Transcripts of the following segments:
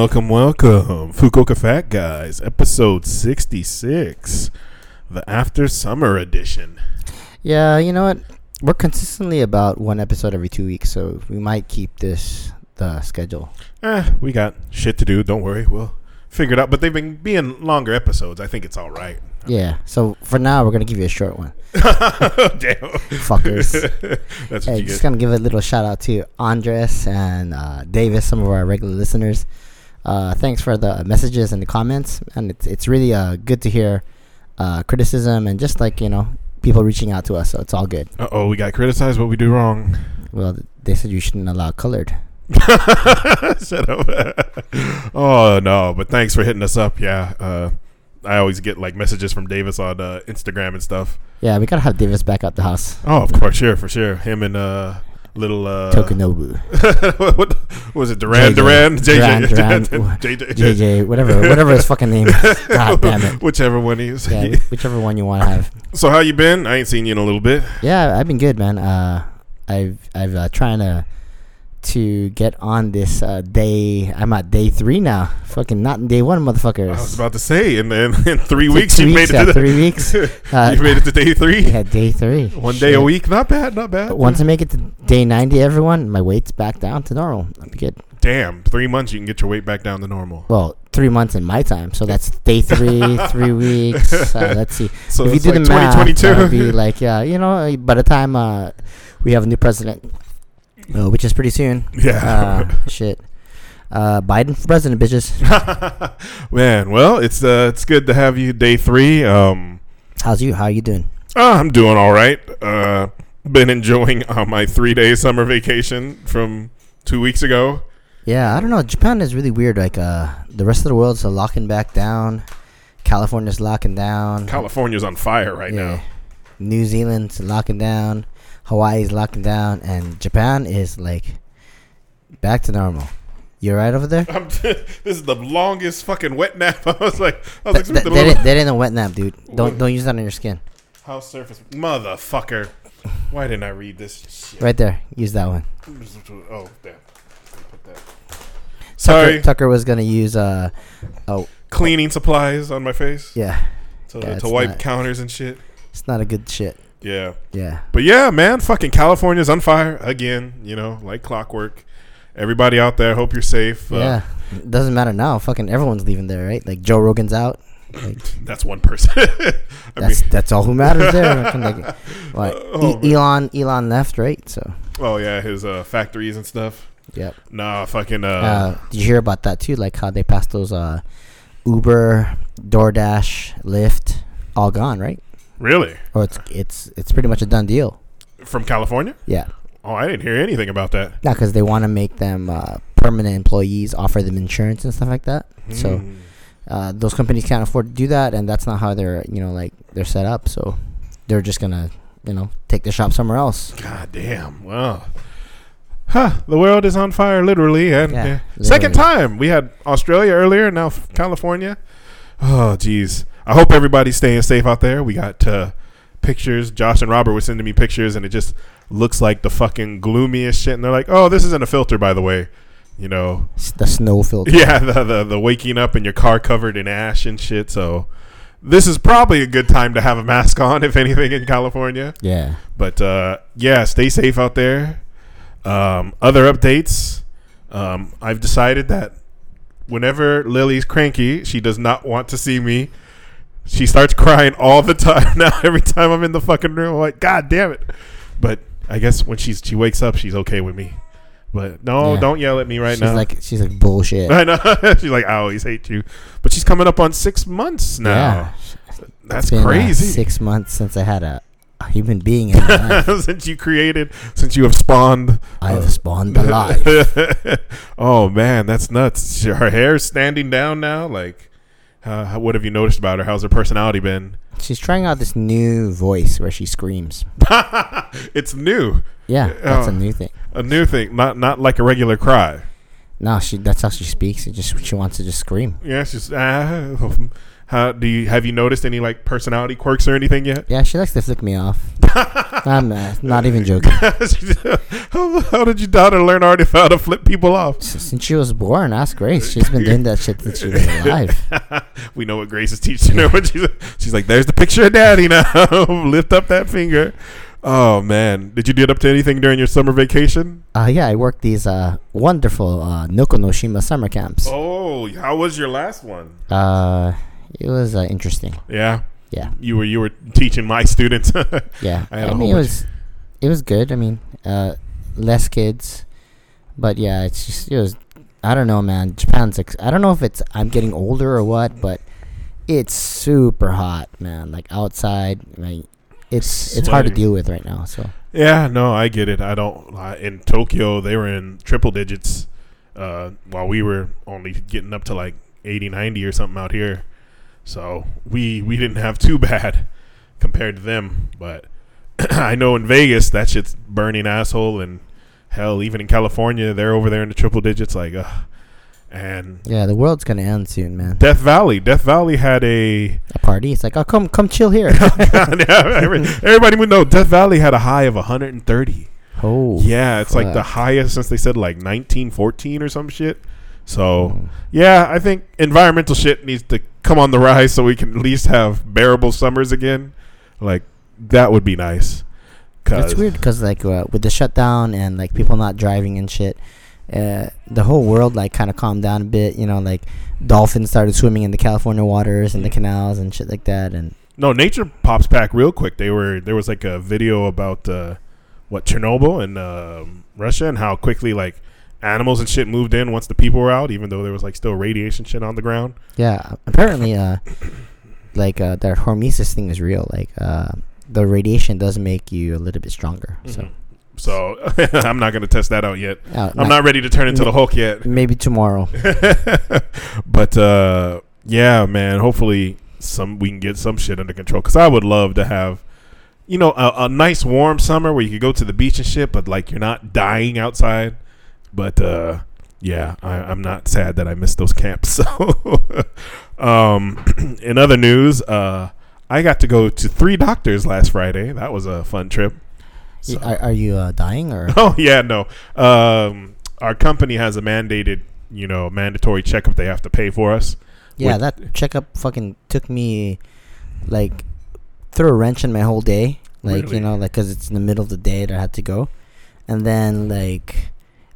Welcome, welcome. Fukuoka Fat Guys, episode 66, the After Summer Edition. Yeah, you know what? We're consistently about one episode every two weeks, so we might keep this the schedule. Eh, we got shit to do. Don't worry. We'll figure it out. But they've been being longer episodes. I think it's all right. Yeah. So for now, we're gonna give you a short one, Damn. fuckers. That's what hey, just get. gonna give a little shout out to Andres and uh, Davis, some of our regular listeners. Uh, thanks for the messages and the comments, and it's it's really uh, good to hear uh, criticism and just like you know people reaching out to us. So it's all good. Uh oh, we got criticized. What we do wrong? Well, they said you shouldn't allow colored. Shut up. oh no, but thanks for hitting us up. Yeah. Uh, I always get like messages from Davis on uh, Instagram and stuff. Yeah, we gotta have Davis back at the house. Oh, of course, sure, for sure. Him and uh, little uh, Tokunobu. what, was it? Duran. Duran, JJ, Duran, Duran. JJ, JJ, whatever, whatever his fucking name is. God damn it. Whichever one he is. Yeah, whichever one you want to have. so how you been? I ain't seen you in a little bit. Yeah, I've been good, man. Uh, I've I've uh, trying to to get on this uh, day. I'm at day three now. Fucking not in day one, motherfuckers. I was about to say, in, in, in three Took weeks you weeks, made it to three weeks. Uh, you made it to day three. Yeah, day three. One day a week, not bad, not bad. Once I make it to day ninety, everyone, my weight's back down to normal. I'll be good. Damn, three months you can get your weight back down to normal. Well, three months in my time, so that's day three, three weeks. Uh, let's see. So if you it's do like the math, 2022. that be like, yeah, you know, by the time uh, we have a new president, uh, which is pretty soon. yeah. Uh, shit. Uh, Biden for president, bitches. Man, well, it's uh, it's good to have you day three. Um, How's you? How you doing? uh, I'm doing all right. Uh, been enjoying uh, my three day summer vacation from two weeks ago. Yeah, I don't know. Japan is really weird. Like, uh, the rest of the world's locking back down. California's locking down. California's on fire right Yeah. now. New Zealand's locking down. Hawaii's locking down, and Japan is like back to normal. You're right over there? I'm this is the longest fucking wet nap. I was like, I was Th- th- expecting a that, ain't, that ain't a wet nap, dude. Don't don't use that on your skin. house surface. Motherfucker. Why didn't I read this? Shit. Right there. Use that one. Oh, damn. Put that. Tucker, Sorry. Tucker was gonna use uh oh Cleaning supplies on my face yeah. to, Yeah, to wipe not- counters and shit. It's not a good shit. Yeah. Yeah. But yeah, man, fucking California's on fire again, you know, like clockwork. Everybody out there, hope you're safe. Uh, yeah. It doesn't matter now. Fucking everyone's leaving there, right? Like Joe Rogan's out. Like, That's one person. That's mean, that's all who matters there. Like, what? Oh, E- Elon Elon left, right? So oh yeah, his uh, factories and stuff. yep. Nah, fucking uh, Uh, did you hear about that too? Like how they passed those uh, Uber, DoorDash, Lyft, all gone, right? Really? Or it's it's it's pretty much a done deal. From California? Yeah. Oh, I didn't hear anything about that. Yeah, because they want to make them uh, permanent employees, offer them insurance and stuff like that. So Hmm. uh, those companies can't afford to do that, and that's not how they're you know like they're set up. So they're just gonna you know take the shop somewhere else. God damn. Well. Huh. The world is on fire, literally. And Yeah, yeah, second time. We had Australia earlier, now California. Oh, jeez. I hope everybody's staying safe out there. We got uh, pictures. Josh and Robert were sending me pictures, and it just looks like the fucking gloomiest shit. And they're like, oh, this isn't a filter, by the way. You know, S- The snow filter. yeah, the, the, the waking up and your car covered in ash and shit. So this is probably a good time to have a mask on, if anything, in California. Yeah. But uh, yeah, stay safe out there. Um, other updates. Um, I've decided that whenever Lily's cranky, she does not want to see me. She starts crying all the time now. Every time I'm in the fucking room, I'm like, God damn it! But I guess when she's she wakes up, she's okay with me. But no, Yeah. don't yell at me right now. she's now. like she's like bullshit. I know. she's like, I always hate you. But she's coming up on six months now. Yeah. That's It's been, uh, crazy. six months since I had a, a human being life. since you created, since you have spawned. I have spawned alive. oh man, that's nuts. Her hair's standing down now. Like, uh, what have you noticed about her? How's her personality been? She's trying out this new voice where she screams. it's new, Yeah, that's a Oh. new thing. a new thing. Not not like a regular cry. No, she that's how she speaks. It just she wants to just scream. Yeah, she's. Uh, How do you have you noticed any like personality quirks or anything yet? Yeah, she likes to flick me off. I'm uh, not even joking. how, how did your daughter learn already how to flip people off? Since she was born, ask Grace. She's been doing that shit since she was alive. we know what Grace is teaching her. When she's, she's like, "There's the picture of Daddy now. Lift up that finger." Oh man, did you get up to anything during your summer vacation? Uh, yeah, I worked these uh, wonderful uh, Nokonoshima summer camps. Oh, how was your last one? Uh, it was uh, interesting. Yeah, Yeah, you were you were teaching my students. yeah. I I, mean, it was it was good. I mean, uh, less kids, but yeah, it's just it was. I don't know, man. Japan's. Ex- I don't know if it's I'm getting older or what, but it's super hot, man. Like outside, like it's it's hard to deal with right now. So Yeah, no, I get it. I don't. Uh, in Tokyo, they were in triple digits, uh, while we were only getting up to like 80, 90 or something out here. So we we didn't have too bad compared to them. But I know in Vegas that shit's burning asshole, and hell, even in California, they're over there in the triple digits. Like, uh, and yeah, the world's gonna end soon, man. Death Valley, Death Valley had a A party. It's like, oh, come come chill here. Every- everybody would know Death Valley had a high of 130. oh, Yeah, it's like the highest since they said like 1914 or some shit. So, Mm. yeah, I think environmental shit needs to come on the rise so we can at least have bearable summers again. Like that would be nice. It's weird because like uh, with the shutdown and like people not driving and shit, uh, the whole world like kind of calmed down a bit. You know, like dolphins started swimming in the California waters and the canals and shit like that. And No, nature pops back real quick. They were there was like a video about uh, what Chernobyl and um Russia and how quickly like animals and shit moved in once the people were out, even though there was like still radiation shit on the ground. yeah, apparently, uh, like uh, that hormesis thing is real. Like uh, the radiation does make you a little bit stronger. So Mhm. So I'm not gonna test that out yet. uh, I'm not ready to turn into the Hulk yet. Maybe tomorrow. but uh, yeah, man. Hopefully, some we can get some shit under control. Cause I would love to have, you know, a, a nice warm summer where you could go to the beach and shit, but like you're not dying outside. But uh, yeah, I, I'm not sad that I missed those camps. So, um, in other news, uh, I got to go to three doctors last Friday. That was a fun trip. So- Are, are you uh, dying or? Oh yeah, no. Um, our company has a mandated, you know, mandatory checkup they have to pay for us. Yeah, With- that checkup fucking took me like threw a wrench in my whole day. Like Really? you know, like because it's in the middle of the day that I had to go, and then like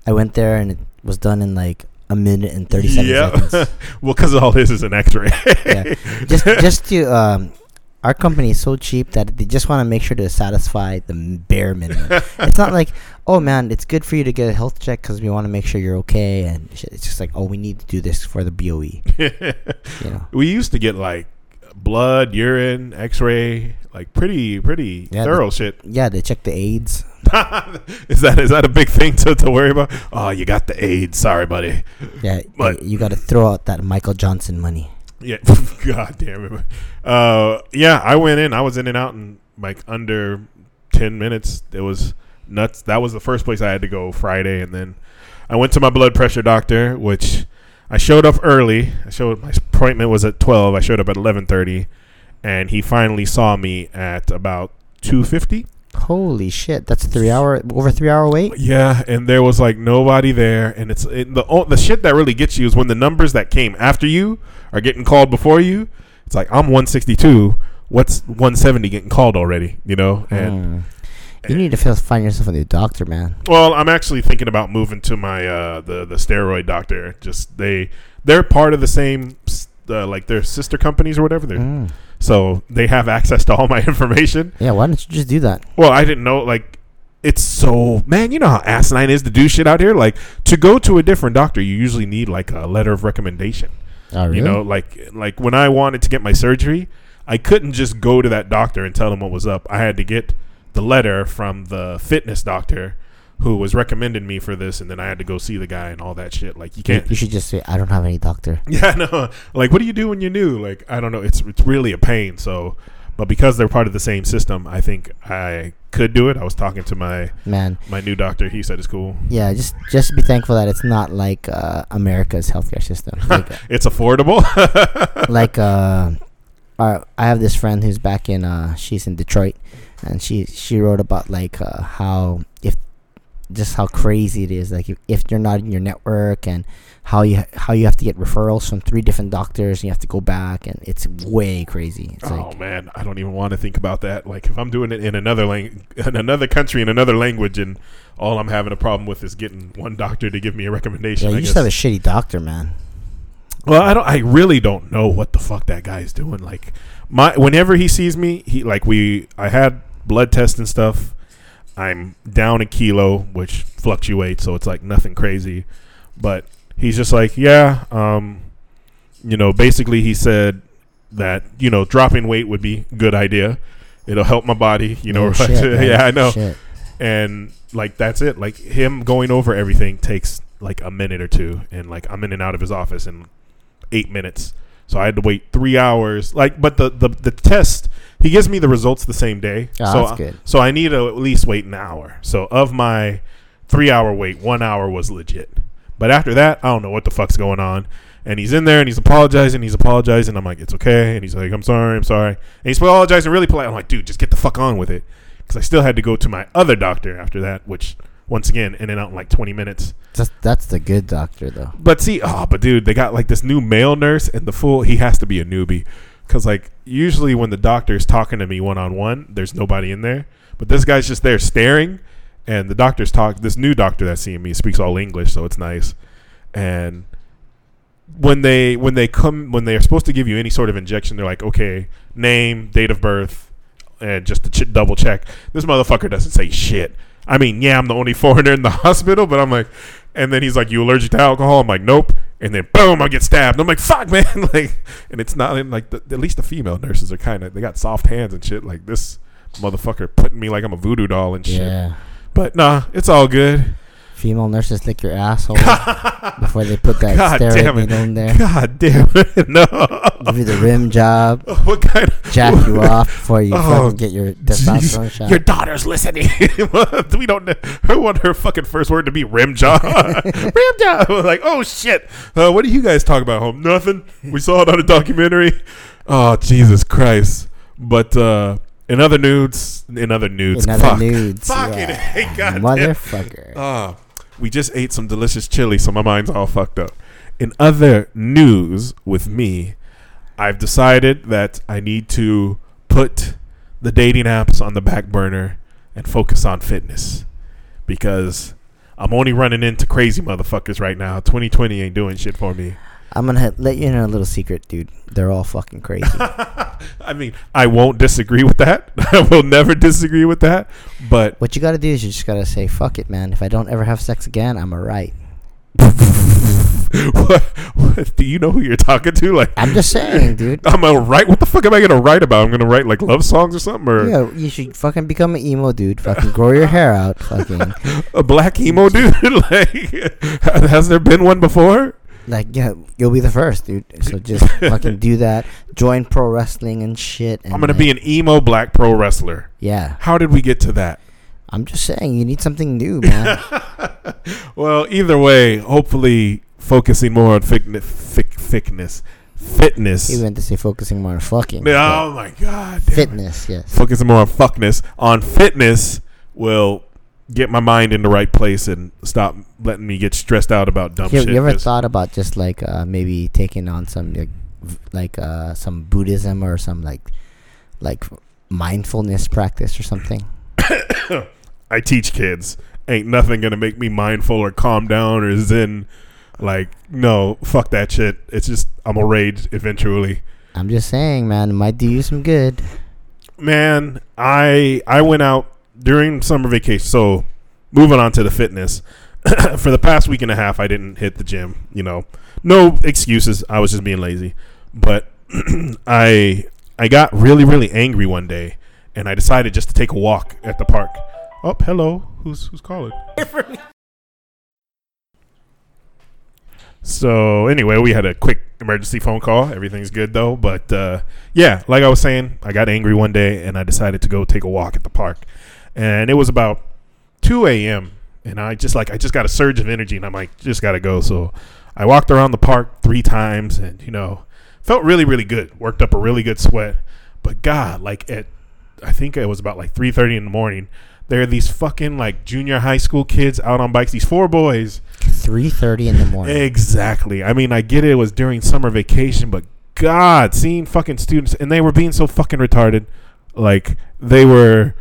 I went there and it was done in like a minute and thirty seven Yeah. seconds. well, because all this is an X-ray. Yeah. just just to um, our company is so cheap that they just want to make sure to satisfy the bare minimum. it's not like oh man, it's good for you to get a health check because we want to make sure you're okay and. It's just like oh we need to do this for the BOE. You know. we used to get like blood, urine, X-ray, like pretty, pretty Yeah, thorough shit. Yeah, they check the AIDS. is that is that a big thing to, to worry about? Oh, you got the AIDS. Sorry, buddy. Yeah, But- you got to throw out that Magic Johnson money. Yeah, God damn it. Uh, yeah, I went in. I was in and out in like under ten minutes. It was nuts. That was the first place I had to go Friday, and then I went to my blood pressure doctor, which I showed up early. I showed my appointment was at twelve. I showed up at eleven thirty, and he finally saw me at about two fifty. Holy shit, that's a three hour over three hour wait. Yeah, and there was like nobody there, and it's it, the the shit that really gets you is when the numbers that came after you are getting called before you. It's like I'm 162. What's 170 getting called already? You know, and Mm. You need to feel, find yourself a new doctor, man. well, I'm actually thinking about moving to my uh, the the steroid doctor. Just they they're part of the same uh, like their sister companies or whatever. They're, Mm. So they have access to all my information. Yeah, why don't you just do that? Well, I didn't know like it's so man, you know how asinine it is to do shit out here. Like to go to a different doctor, you usually need like a letter of recommendation. Oh, really? You know, like like when I wanted to get my surgery, I couldn't just go to that doctor and tell him what was up. I had to get the letter from the fitness doctor who was recommending me for this, and then I had to go see the guy and all that shit. Like you can't. you should just say, I don't have any doctor. Yeah, no. Like, what do you do when you're new? Like, I don't know. It's it's really a pain. So, but because they're part of the same system, I think I could do it. I was talking to my Man, my new doctor. He said it's cool. yeah, just just be thankful that it's not like uh, America's healthcare system. Like, It's affordable. like uh, uh, I have this friend who's back in uh she's in Detroit and she she wrote about like uh, how if just how crazy it is like if, if you're not in your network and how you how you have to get referrals from three different doctors and you have to go back and it's way crazy. It's oh like man, I don't even want to think about that. Like if I'm doing it in another lang- in another country in another language, and all I'm having a problem with is getting one doctor to give me a recommendation. yeah, you just have a shitty doctor, man. Well, I don't. I really don't know what the fuck that guy is doing. Like my, whenever he sees me, he like we. I had blood tests and stuff. I'm down a kilo, which fluctuates, so it's like nothing crazy. But he's just like, yeah, um, you know, basically he said that you know dropping weight would be a good idea. It'll help my body, you know. Oh, shit, yeah, I know Shit. and like that's it like him going over everything takes like a minute or two and like i'm in and out of his office in eight minutes so i had to wait three hours like but the the, the test he gives me the results the same day. Oh, so that's I- good. so i need to at least wait an hour. So of my three hour wait one hour was legit. But after that i don't know what the fuck's going on. And he's in there and he's apologizing he's apologizing. I'm like it's okay. And he's like i'm sorry i'm sorry. And he's apologizing really polite. I'm like dude just get the fuck on with it. Because I still had to go to my other doctor after that, which once again in and out in like 20 minutes. That's that's the good doctor though. But see, oh, but dude, they got like this new male nurse, and the fool he has to be a newbie, because like usually when the doctor's talking to me one on one, there's nobody in there, but this guy's just there staring, and the doctor's talk. This new doctor that's seeing me speaks all English, so it's nice, and when they when they come when they are supposed to give you any sort of injection, they're like, okay, name, date of birth, and just to ch- double check. This motherfucker doesn't say shit. I mean, yeah, I'm the only foreigner in the hospital, but I'm like, and then he's like, "You allergic to alcohol?" I'm like, "Nope." And then boom, I get stabbed. I'm like, "Fuck, man!" like, and it's not like the, at least the female nurses are kind of they got soft hands and shit. Like this motherfucker putting me like I'm a voodoo doll and shit. Yeah. But nah, it's all good. Female nurses lick your asshole before they put that God steroid needle in there. God damn it, no. Give you the rim job, what kind of jack you off before you Oh, fucking get your testosterone shot. Your daughter's listening. we don't. know- Her want her fucking first word to be rim job. rim job. Like, oh shit. Uh, what do you guys talk about home? Nothing. We saw it on a documentary. Oh Jesus Christ. But uh, in other nudes, in other nudes, In other fuck, nudes, fucking yeah. hey, God damn. Motherfucker. We just ate some delicious chili, so my mind's all fucked up. In other news with me, I've decided that I need to put the dating apps on the back burner and focus on fitness because I'm only running into crazy motherfuckers right now. 2020 ain't doing shit for me. I'm gonna let you in on a little secret, dude. They're all fucking crazy. I mean, I won't disagree with that. I will never disagree with that. But what you gotta do is you just gotta say, "Fuck it, man. If I don't ever have sex again, I'm alright." what, what, do you know who you're talking to? Like, I'm just saying, dude. I'm gonna write. What the fuck am I gonna write about? I'm gonna write like love songs or something, or Yeah, you should fucking become an emo dude. Fucking grow your hair out. Fucking a black emo dude. like, has there been one before? Like yeah, you'll be the first, dude. So just fucking do that. Join pro wrestling and shit. And I'm gonna like, be an emo black pro wrestler. Yeah, How did we get to that? I'm just saying you need something new, man. Well, either way, hopefully focusing more on fitness, fitness, fitness. you meant to say focusing more on fucking. oh my god, damn it. fitness, yes. focusing more on fuckness on fitness will get my mind in the right place and stop letting me get stressed out about dumb You, shit. you ever thought about just like uh, maybe taking on some like, like uh, some Buddhism or some like like mindfulness practice or something? I teach kids. Ain't nothing gonna make me mindful or calm down or zen. Like, no, fuck that shit. It's just I'm a rage eventually. I'm just saying, man. It might do you some good. Man, I I went out during summer vacation. So moving on to the fitness. For the past week and a half I didn't hit the gym, you know. No excuses. I was just being lazy. But I I got really, really angry one day and I decided just to take a walk at the park. Oh, hello. Who's who's calling? So anyway, we had a quick emergency phone call. Everything's good though, but uh, yeah, like I was saying, I got angry one day and I decided to go take a walk at the park, and it was about 2 a.m. and I just like I just got a surge of energy and I'm like just gotta go. So I walked around the park three times and you know felt really really good. Worked up a really good sweat, but God, like at I think it was about like three thirty in the morning. There are these fucking like junior high school kids out on bikes. These four boys. Three thirty in the morning. Exactly. I mean, I get it, it was during summer vacation, but God, seeing fucking students and they were being so fucking retarded. Like they were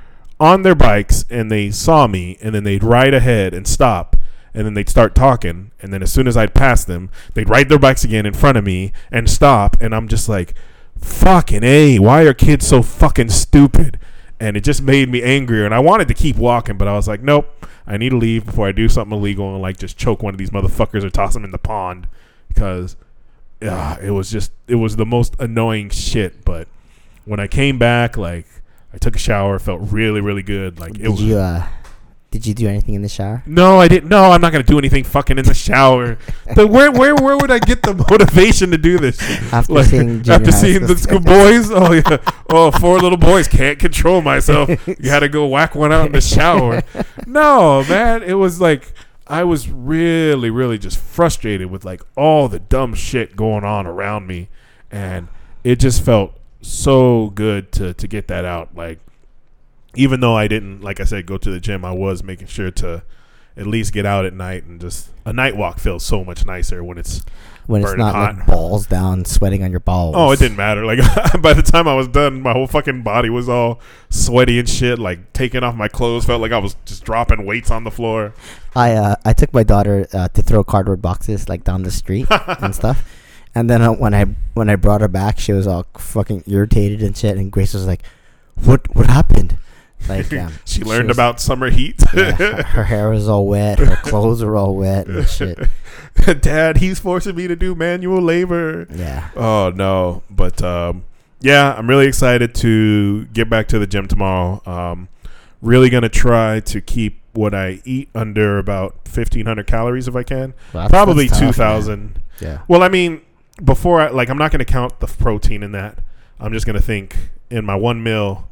on their bikes and they saw me and then they'd ride ahead and stop and then they'd start talking and then as soon as I'd pass them, they'd ride their bikes again in front of me and stop and I'm just like fucking A, why are kids so fucking stupid? And it just made me angrier and I wanted to keep walking, but I was like, Nope, I need to leave before I do something illegal and like just choke one of these motherfuckers or toss them in the pond because uh, it was just it was the most annoying shit. But when I came back, like I took a shower, felt really really good. Like it Did was. you uh, did you do anything in the shower? no, I didn't. No, I'm not gonna do anything fucking in the shower. but where, where, where would I get the motivation to do this? After Like, seeing after seeing the school boys, oh yeah, oh four little boys can't control myself. You had to go whack one out in the shower. No, man, it was like I was really, really just frustrated with like all the dumb shit going on around me, and it just felt so good to to get that out. Like, even though I didn't, like I said, go to the gym, I was making sure to at least get out at night and just a night walk feels so much nicer when it's when it's not like balls down, sweating on your balls. Oh, it didn't matter. Like by the time I was done, my whole fucking body was all sweaty and shit. Like taking off my clothes felt like I was just dropping weights on the floor. I uh, I took my daughter uh, to throw cardboard boxes like down the street and stuff, and then uh, when I when I brought her back, she was all fucking irritated and shit. And Grace was like, "What what happened?" Like um, she learned was- about summer heat. yeah, her, her hair was all wet, her clothes were all wet and shit. Dad, he's forcing me to do manual labor. Yeah, Oh no, but um, yeah, I'm really excited to get back to the gym tomorrow. Um, really gonna try to keep what I eat under about 1,500 calories if I can. Well, Probably that's tough, man. 2,000. Yeah, Well, I mean, before I like, I'm not gonna count the protein in that. I'm just gonna think in my one meal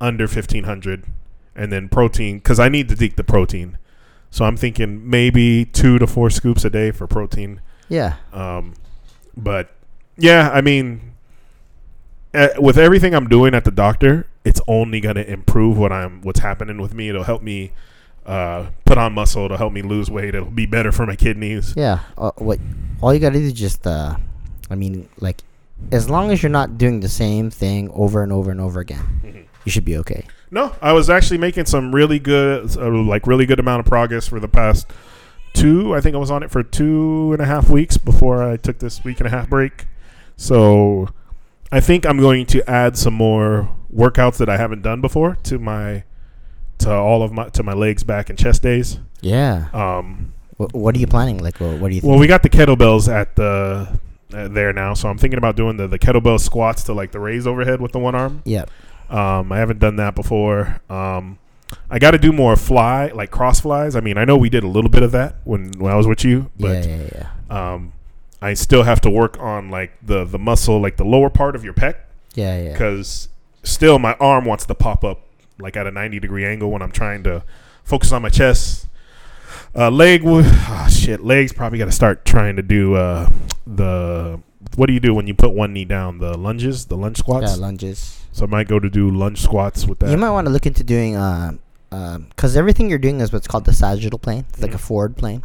under 1,500, and then protein because I need to take the protein. So I'm thinking maybe two to four scoops a day for protein. yeah. Um, but yeah, I mean, with everything I'm doing at the doctor, it's only gonna improve what I'm what's happening with me. It'll help me uh, put on muscle. It'll help me lose weight. It'll be better for my kidneys. Yeah. Uh, what? All you gotta do is just, uh, I mean, like, as long as you're not doing the same thing over and over and over again, you should be okay. No, I was actually making some really good, uh, like really good amount of progress for the past two. I think I was on it for two and a half weeks before I took this week and a half break. So I think I'm going to add some more workouts that I haven't done before to my to all of my to my legs, back, and chest days. Yeah. Um, What, what are you planning? Like, what, what do you think? well, we got the kettlebells at the uh, there now, so I'm thinking about doing the the kettlebell squats to like the raise overhead with the one arm. yeah. Um, I haven't done that before. Um, I got to do more fly, like cross flies. I mean, I know we did a little bit of that when, when I was with you, Yeah, but yeah, yeah. um, I still have to work on like the the muscle, like the lower part of your pec, Yeah, yeah. because still my arm wants to pop up like at a 90 degree angle when I'm trying to focus on my chest. Uh, leg, oh, shit, legs probably got to start trying to do uh, the what do you do when you put one knee down? The lunges, the lunge squats. Yeah, lunges. So I might go to do lunge squats with that. You might want to look into doing, uh, because everything you're doing is what's called the sagittal plane. It's like a Mhm. forward plane.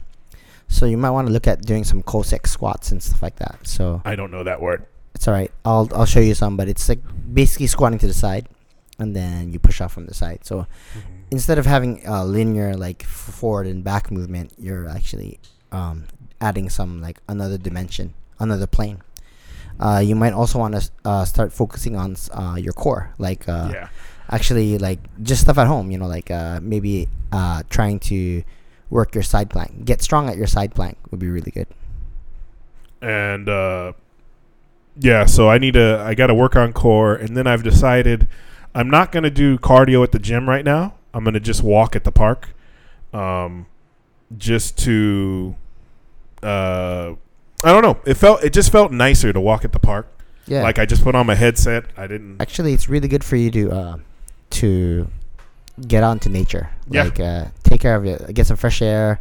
So you might want to look at doing some Cossack squats and stuff like that. So I don't know that word. it's all right. I'll I'll show you some, but it's like basically squatting to the side, and then you push off from the side. So instead of having a linear like forward and back movement, you're actually um, adding some like another dimension, another plane. Uh, you might also want to uh, start focusing on uh, your core, like uh, yeah. actually like just stuff at home. You know, like uh, maybe uh, trying to work your side plank, get strong at your side plank would be really good. And uh, yeah, so I need to. I got to work on core, and then I've decided I'm not gonna do cardio at the gym right now. I'm gonna just walk at the park, um, just to. Uh, I don't know. It felt. It just felt nicer to walk at the park. Yeah, Like I just put on my headset. I didn't. actually it's really good for you to uh, to get out into nature Yeah. like uh, take care of it get some fresh air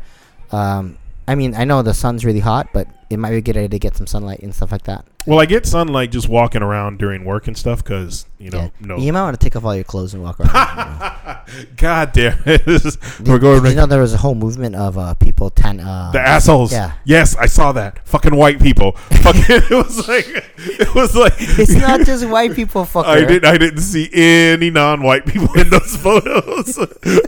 um, i mean i know the sun's really hot but it might be a good idea to get some sunlight and stuff like that. Well, I get sunlight just walking around during work and stuff because you know yeah. no. You might want to take off all your clothes and walk around. God damn it! Did- we're going did you know there was a whole movement of uh, people tan. Uh, the assholes. Yeah. Yes, I saw that. Fucking white people. Fucking. It was like. It was like. it's not just white people, fucker. I didn't. I didn't see any non-white people in those photos.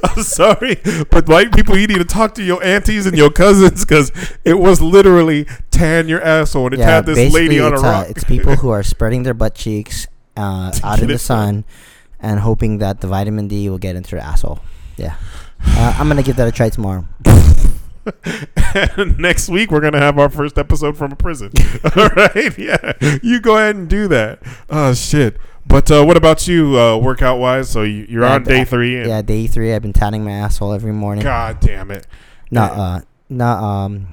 I'm sorry, but white people, you need to talk to your aunties and your cousins because it was literally tan your asshole, and it had this lady on a it's, rock. Uh, it's people who are spreading their butt cheeks uh, out in the sun and hoping that the vitamin D will get into their asshole. Yeah. Uh, I'm gonna give that a try tomorrow. and next week we're gonna have our first episode from a prison. All right, yeah, you go ahead and do that. Oh shit! But uh, what about you, uh, workout wise? So you, you're Yeah, on day three. Yeah, day three. I've been tanning my asshole every morning. God damn it! No, uh, no. Um,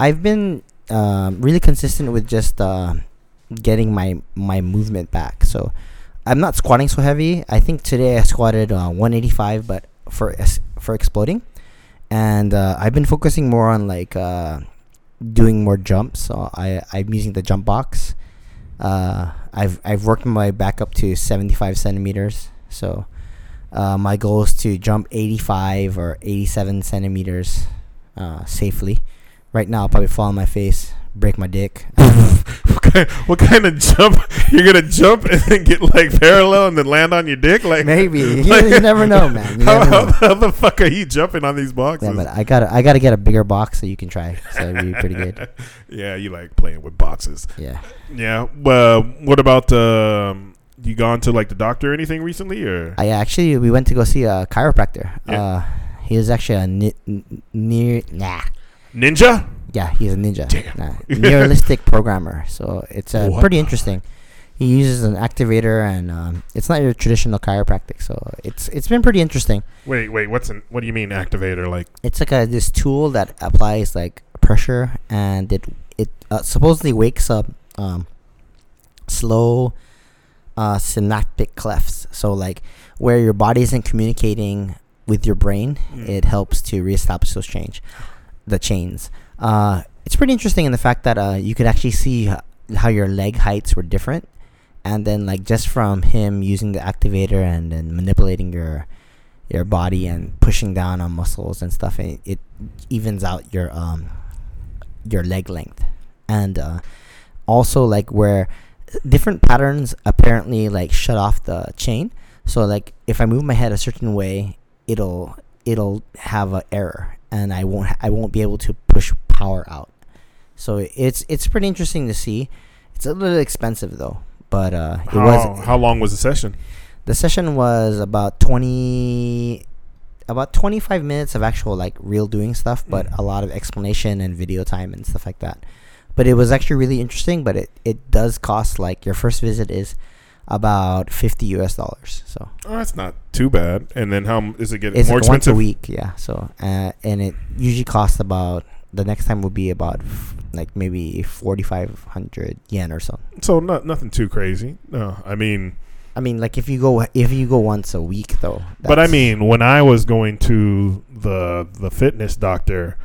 I've been um, really consistent with just uh, getting my my movement back. So I'm not squatting so heavy. I think today I squatted uh, 185, but for for exploding, and uh, I've been focusing more on like uh, doing more jumps. So I I'm using the jump box. Uh, I've I've worked my back up to 75 centimeters. So my goal is to jump 85 or 87 centimeters safely. Right now, I'll probably fall on my face, break my dick. what, kind, what kind of jump? You're gonna jump and then get like parallel and then land on your dick? Like Maybe you, like- you never know, man. How, never how, know. how the fuck are you jumping on these boxes? Yeah, but I gotta I gotta get a bigger box so you can try. So it'd be pretty good. yeah, you like playing with boxes. Yeah. Yeah. Well, what about um, you gone to like the doctor or anything recently, or I actually we went to go see a chiropractor. Yeah. Uh, he was actually a near nah. Ninja? Yeah, he's a ninja. Nah, neuralistic programmer. So it's uh, What pretty interesting. He uses an activator, and um, it's not your traditional chiropractic. So it's it's been pretty interesting. Wait, wait. What's an? What do you mean activator? Like It's like a this tool that applies like pressure, and it it uh, supposedly wakes up um, slow uh, synaptic clefts. So like where your body isn't communicating with your brain, Mm. it helps to reestablish those change, the chains. Uh, it's pretty interesting in the fact that uh, you could actually see how your leg heights were different, and then like just from him using the activator and then manipulating your your body and pushing down on muscles and stuff, it, it evens out your um your leg length, and uh, also like where different patterns apparently like shut off the chain. So like if I move my head a certain way, it'll it'll have an error, and I won't I won't be able to push power out. So it's it's pretty interesting to see. It's a little expensive though, but uh, it how, was how long was the session? the session was about 20 about 25 minutes of actual like real doing stuff but Mm. a lot of explanation and video time and stuff like that but it was actually really interesting but it, it does cost like your first visit is about 50 us dollars so Oh, that's not too bad. And then how is it getting it's more like once a week yeah so uh, and it usually costs about the next time will be about f- like maybe 4500 yen or so So not nothing too crazy. No, I mean, i mean like if you go if you go once a week though but I mean, when I was going to the the fitness doctor,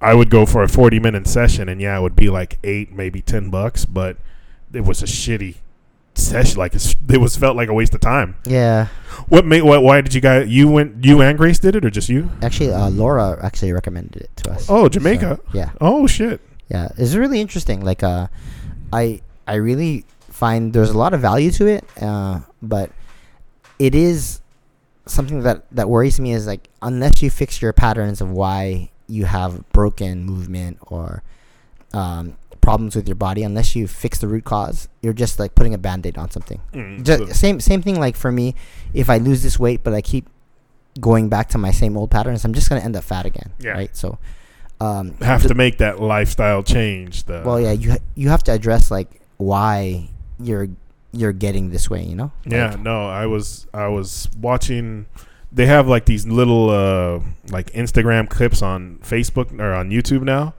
I would go for a forty minute session, and yeah, it would be like eight, maybe ten bucks, but it was a shitty session. Like it was felt like a waste of time. yeah What made? What? Why did you guys? You went? You and Grace did it, or just you? Actually, uh, Laura actually recommended it to us. Oh, Jamaica. So, yeah, Oh shit. yeah, it's really interesting. Like, uh, I I really find there's a lot of value to it, uh, but it is something that that worries me. Is like unless you fix your patterns of why you have broken movement or um, problems with your body, unless you fix the root cause, you're just like putting a band-aid on something. Mm, Ju- so- same same thing like for me if i lose this weight but i keep going back to my same old patterns i'm just going to end up fat again Yeah. right so um have the- to make that lifestyle change. The well yeah you ha- you have to address like why you're you're getting this way you know Yeah, no, I was I was watching. They have like these little uh, like Instagram clips on Facebook or on YouTube now,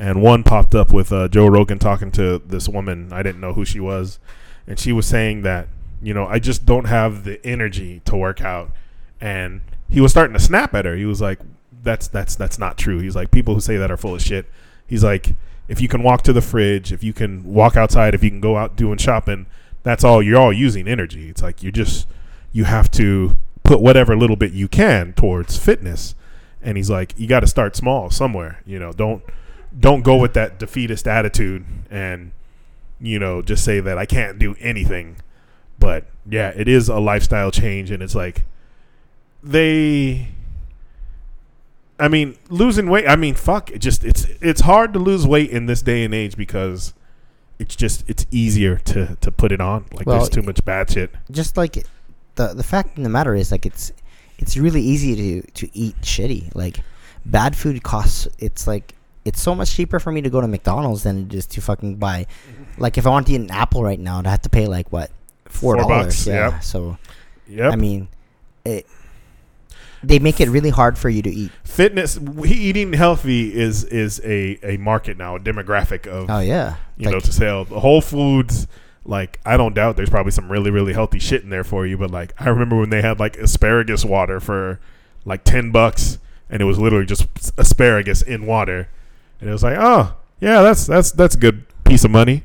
and one popped up with uh, Joe Rogan talking to this woman. I didn't know who she was, and she was saying that you know I just don't have the energy to work out, and he was starting to snap at her. He was like, "That's that's that's not true." He's like, "People who say that are full of shit." He's like, if you can walk to the fridge, if you can walk outside, if you can go out doing shopping, that's all you're all using energy. It's like you just you have to put whatever little bit you can towards fitness. And he's like, you got to start small somewhere. You know, don't don't go with that defeatist attitude and you know just say that I can't do anything. But yeah, it is a lifestyle change, and it's like they. I mean, losing weight. I mean, fuck. It just it's it's hard to lose weight in this day and age because it's just it's easier to to put it on. Like Well, there's too much bad shit. just like the the fact of the matter is like it's it's really easy to to eat shitty like bad food costs it's like it's so much cheaper for me to go to McDonald's than it is to fucking buy like if I want to eat an apple right now I'd have to pay like what four dollars yeah yep. so yeah. I mean it they make it really hard for you to eat fitness eating healthy is is a a market now, a demographic of oh yeah you like, know to sell the Whole Foods. Like I don't doubt there's probably some really really healthy shit in there for you, but like I remember when they had like asparagus water for like ten bucks, and it was literally just asparagus in water, and it was like oh yeah that's that's that's a good piece of money,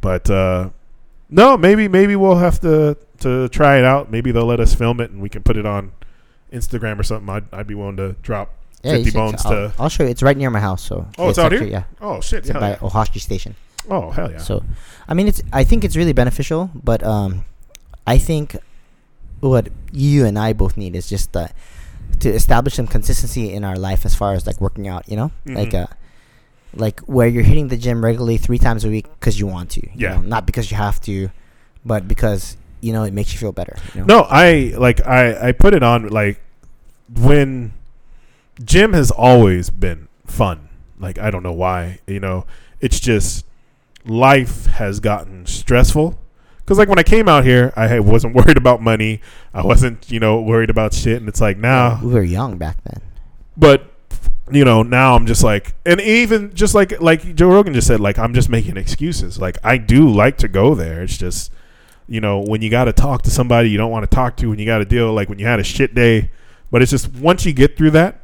but uh, no maybe maybe we'll have to to try it out. Maybe they'll let us film it and we can put it on Instagram or something. I'd, I'd be willing to drop yeah, 50 should- bones I'll, to I'll show you it's right near my house so Oh, it's out actually- here? yeah oh shit it's by yeah. Ohashi Station oh hell yeah So, I mean, it's. I think it's really beneficial, but um, I think what you and I both need is just uh, to establish some consistency in our life as far as like working out. You know, like Mhm. uh, like where you're hitting the gym regularly three times a week because you want to. you Yeah. know, not because you have to, but because you know it makes you feel better. You know? No, I like I I put it on like when gym has always been fun. Like I don't know why, you know. It's just life has gotten stressful. Cuz like when I came out here, I wasn't worried about money. I wasn't, you know, worried about shit and it's like now we were young back then. but you know now i'm just like and even just like like joe rogan just said like i'm just making excuses. Like i do like to go there. It's just you know when you got to talk to somebody you don't want to talk to when you got to deal like when you had a shit day. But it's just once you get through that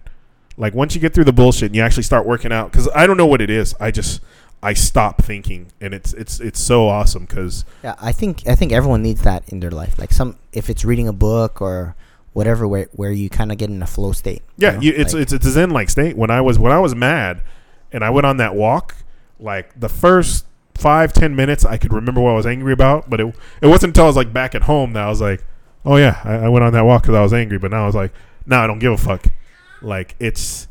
like once you get through the bullshit and you actually start working out because i don't know what it is. I just i stop thinking and it's it's it's so awesome because Yeah, I think I think everyone needs that in their life. Like some, if it's reading a book or whatever, where where you kind of get in a flow state. Yeah, know? you, it's Like- it's it's a zen like state. When I was when I was mad, and I went on that walk, like the first five ten minutes, I could remember what I was angry about. But it it wasn't until I was like back at home that I was like, oh yeah, I, I went on that walk because I was angry. But now I was like, now I don't give a fuck. Like it's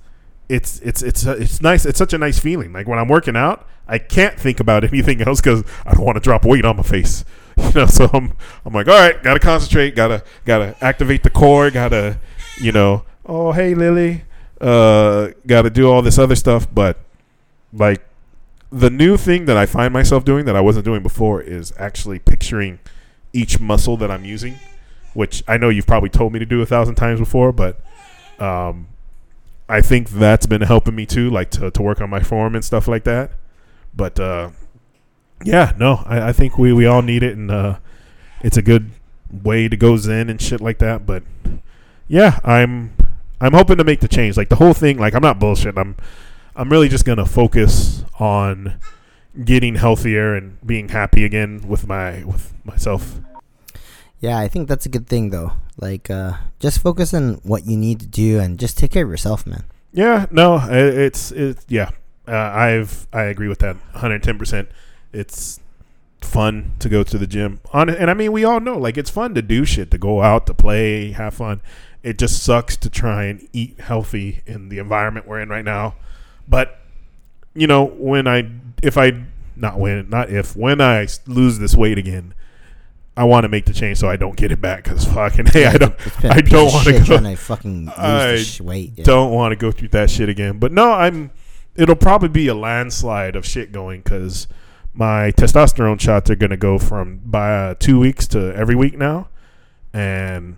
it's it's it's uh, it's nice. It's such a nice feeling. Like when I'm working out, I can't think about anything else because I don't want to drop weight on my face. You know, so I'm I'm like, all right, gotta concentrate, gotta gotta activate the core, gotta, you know, oh hey Lily, uh, gotta do all this other stuff. But like the new thing that I find myself doing that I wasn't doing before is actually picturing each muscle that I'm using, which I know you've probably told me to do a thousand times before, but um, I think that's been helping me too, like to, to work on my form and stuff like that. But uh, yeah, no, I, I think we, we all need it, and uh, it's a good way to go zen and shit like that. But yeah, I'm I'm hoping to make the change. Like the whole thing, like I'm not bullshit. I'm I'm really just gonna focus on getting healthier and being happy again with my with myself. Yeah, I think that's a good thing though. Like, uh, just focus on what you need to do and just take care of yourself, man. Yeah, no, i- it's it's yeah. Uh, I've I agree with that 110. percent It's fun to go to the gym on, and I mean we all know like it's fun to do shit, to go out, to play, have fun. It just sucks to try and eat healthy in the environment we're in right now. But you know when I if I not when not if when I lose this weight again. I want to make the change so I don't get it back because fucking hey I don't It's been a I don't want to go trying to fucking lose I the sh- weight. yeah. don't want to go through that shit again. But no, I'm. It'll probably be a landslide of shit going because my testosterone shots are gonna go from by uh, two weeks to every week now, and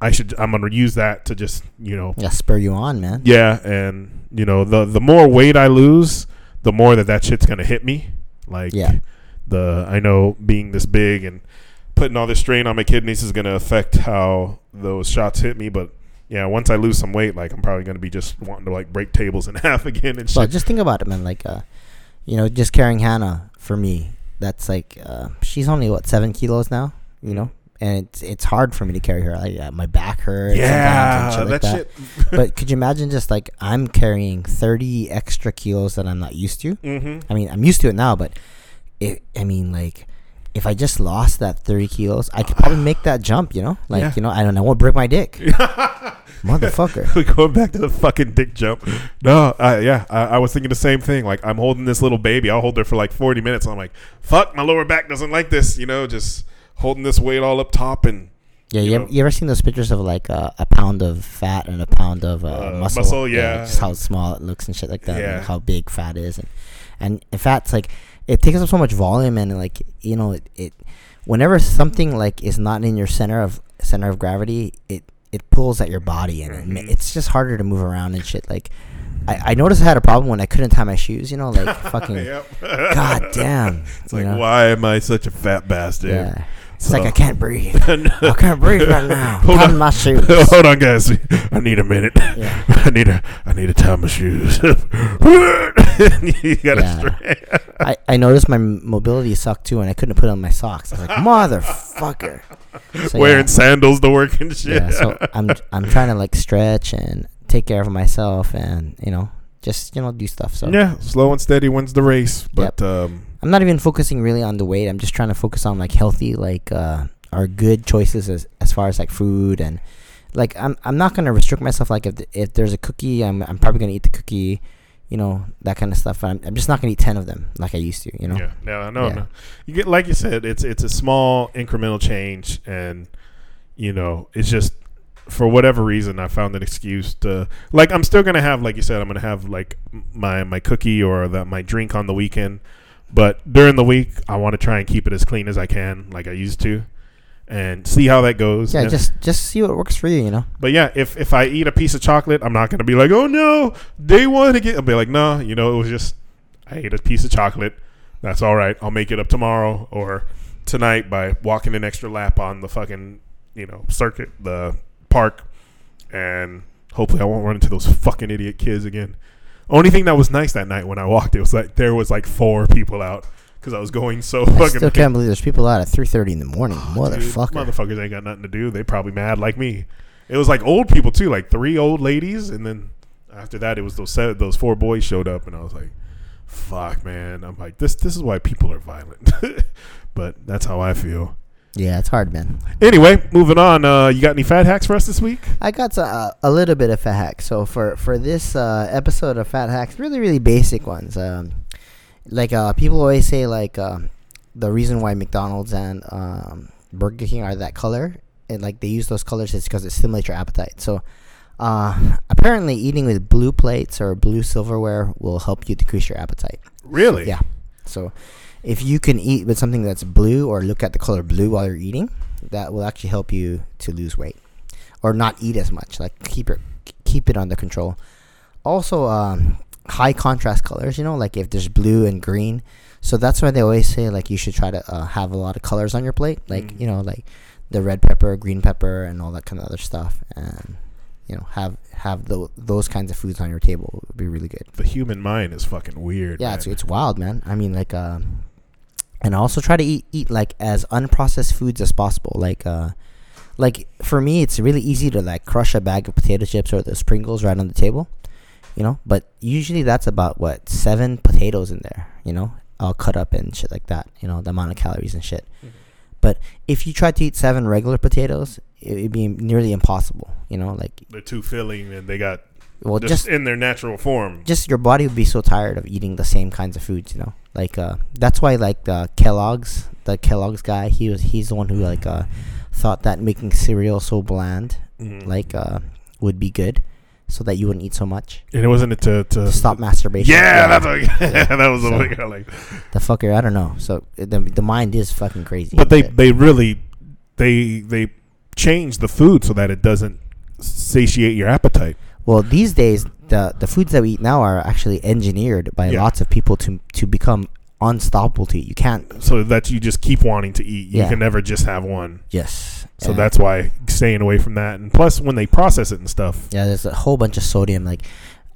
I should. I'm gonna use that to just you know Yeah, spur you on, man. yeah, and you know the the more weight I lose, the more that that shit's gonna hit me. Like Yeah. the I know being this big and putting all this strain on my kidneys is gonna affect how those shots hit me. But yeah, once I lose some weight, like I'm probably gonna be just wanting to like break tables in half again and But shit. just think about it, man. Like, uh, you know, just carrying Hannah for me, that's like uh, she's only what seven kilos now, you know, and it's it's hard for me to carry her. Like uh, my back hurts. Yeah, shit like that that. shit. but could you imagine just like I'm carrying thirty extra kilos that I'm not used to? mm-hmm. I mean, I'm used to it now, but it, I mean, like, if I just lost that 30 kilos, I could probably make that jump, you know? Like, Yeah. you know, I don't know, I won't break my dick. Motherfucker. We're going back to the fucking dick jump. No, uh, yeah, I, I was thinking the same thing. Like, I'm holding this little baby. I'll hold her for like 40 minutes. I'm like, fuck, my lower back doesn't like this. You know, just holding this weight all up top and Yeah, You you, ever, you ever seen those pictures of like uh, a pound of fat and a pound of uh, Uh, muscle? muscle, yeah. Just how small it looks and shit like that. Yeah. And how big fat is. And, and and fat's like, it takes up so much volume and like, you know, it, it whenever something like is not in your center of center of gravity, it it pulls at your body and it Mhm. it's just harder to move around and shit. Like, I, I noticed I had a problem when I couldn't tie my shoes. You know, like fucking. God damn. It's like, know? why am I such a fat bastard? Yeah. It's like I can't breathe. I can't breathe right now. Hold on. my shoes. Hold on, guys. I need a minute. Yeah. I need a. I need to tie my shoes. you gotta. Yeah. I, I noticed my mobility sucked too, and I couldn't put on my socks. I was like, motherfucker. So, Wearing yeah, sandals to work and shit. yeah, so I'm I'm trying to like stretch and take care of myself, and you know, just you know, do stuff. So yeah, slow and steady wins the race. But um, I'm not even focusing really on the weight. I'm just trying to focus on like healthy, like uh, our good choices as as far as like food and like I'm I'm not gonna restrict myself. Like if th- if there's a cookie, I'm I'm probably gonna eat the cookie, you know, that kind of stuff. I'm I'm just not gonna eat ten of them like I used to. You know. yeah, no, no, Yeah. no. You get like you said, it's it's a small incremental change, and you know, it's just for whatever reason, I found an excuse to like. I'm still gonna have, like you said, I'm gonna have like my my cookie or the, my drink on the weekend, but during the week, I want to try and keep it as clean as I can, like I used to, and see how that goes. Yeah, And- just just see what works for you. You know. But yeah, if if I eat a piece of chocolate, I'm not gonna be like, oh no, day one again. I'll be like, no, you know, it was just I ate a piece of chocolate. That's all right. I'll make it up tomorrow or tonight by walking an extra lap on the fucking you know circuit, the park, and hopefully I won't run into those fucking idiot kids again. Only thing that was nice that night when I walked, it was like there was like four people out because I was going so I fucking. still can't believe there's people out at 3:30 in the morning. Dude, Motherfucker. motherfuckers ain't got nothing to do. They probably mad like me. It was like old people too, like three old ladies, and then after that, it was those se- those four boys showed up, and I was like, "Fuck, man!" I'm like, "This this is why people are violent," but that's how I feel. Yeah, it's hard, man. Anyway, moving on. Uh, you got any fat hacks for us this week? I got a, a little bit of fat hacks. So for for this uh, episode of fat hacks, really really basic ones. Um, like uh, people always say, like um, the reason why McDonald's and um, Burger King are that color, and like they use those colors, is because it stimulates your appetite. So. Uh, apparently, eating with blue plates or blue silverware will help you decrease your appetite. Really? Yeah. So, if you can eat with something that's blue or look at the color blue while you're eating, that will actually help you to lose weight or not eat as much. Like keep it keep it under control. Also, um, high contrast colors. You know, like if there's blue and green. So that's why they always say like you should try to uh, have a lot of colors on your plate. Like Mhm. you know, like the red pepper, green pepper, and all that kind of other stuff. And you know, have have tho- those kinds of foods on your table would be really good. The human mind is fucking weird. Yeah, man. it's it's wild, man. I mean, like, um, and also try to eat eat like as unprocessed foods as possible. Like, uh, like for me, it's really easy to like crush a bag of potato chips or the Pringles right on the table, you know. But usually that's about what seven potatoes in there, you know, all cut up and shit like that. You know, the amount of calories and shit. Mhm. But if you try to eat seven regular potatoes, it would be nearly impossible. You know, like They're too filling, and they got well, just, just in their natural form. just your body would be so tired of eating the same kinds of foods, you know. Like uh, that's why like the Kellogg's, the Kellogg's guy, he was he's the one who like uh, thought that making cereal so bland Mhm. like uh, would be good, so that you wouldn't eat so much and it wasn't it to to, to stop masturbation. Yeah, that's what, Yeah. that was the So- way I like. the fucker. I don't know. So the the mind is fucking crazy. But they they really they they change the food so that it doesn't satiate your appetite. Well these days the the foods that we eat now are actually engineered by Yeah. lots of people to to become unstoppable to eat. You can't. So that you just keep wanting to eat. You Yeah. can never just have one. Yes. So And- that's why staying away from that. And plus, when they process it and stuff, Yeah, there's a whole bunch of sodium. Like,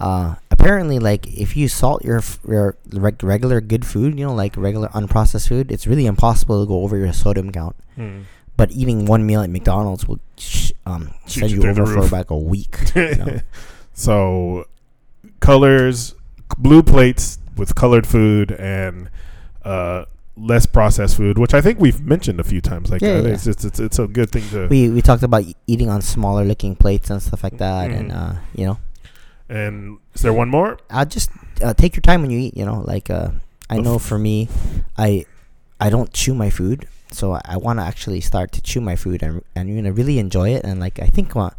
uh, apparently, like if you salt your your reg- regular good food, you know, like regular unprocessed food, it's really impossible to go over your sodium count. Hmm. But eating one meal at McDonald's will um, send you you over for like a week. you know? So, colors, blue plates with colored food and uh, less processed food, which I think we've mentioned a few times. Like, Yeah, uh, yeah. It's, it's, it's it's a good thing to. we we talked about eating on smaller looking plates and stuff like that, and Mhm. uh, you know, and is there one more? I just uh, take your time when you eat. You know, like uh, I know for me, I I don't chew my food, so I, I want to actually start to chew my food and and you know really enjoy it. And like I think my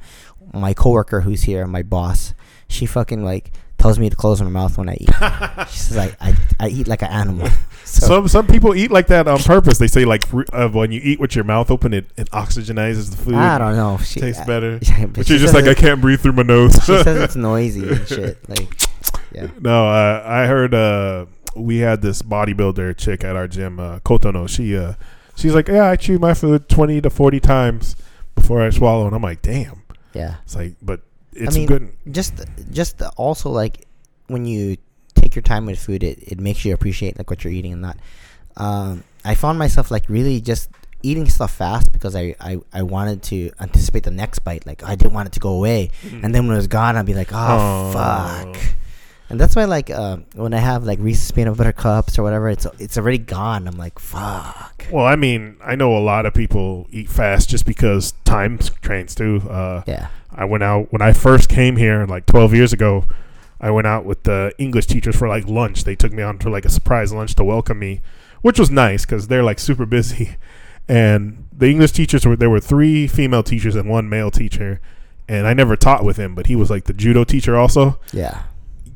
my coworker who's here, my boss, she fucking like tells me to close my mouth when I eat. she says like I I eat like an animal. So some some people eat like that on purpose. They say like uh, when you eat with your mouth open, it, it oxygenizes the food. I don't know. She, Tastes better. yeah, But you're just like I can't breathe through my nose. She says it's noisy and shit. Like, yeah. No, uh, I heard uh, we had this bodybuilder chick at our gym, uh, Kotono. She uh, she's like, yeah, I chew my food twenty to forty times before I swallow, and I'm like, damn. Yeah. It's like, but it's I mean, good. Just, just also like when you take your time with food, it, it makes you appreciate like what you're eating and not. Um, I found myself like really just eating stuff fast because I, I, I wanted to anticipate the next bite. Like I didn't want it to go away, and then when it was gone, I'd be like, oh, Oh. fuck. And that's why, like, uh, when I have like Reese's peanut butter cups or whatever, it's it's already gone. I'm like, fuck. Well, I mean, I know a lot of people eat fast just because time trains too. Uh, Yeah. I went out when I first came here, like 12 years ago. I went out with the English teachers for like lunch. They took me on for like a surprise lunch to welcome me, which was nice because they're like super busy. And the English teachers were there were three female teachers and one male teacher. And I never taught with him, but he was like the judo teacher also. Yeah.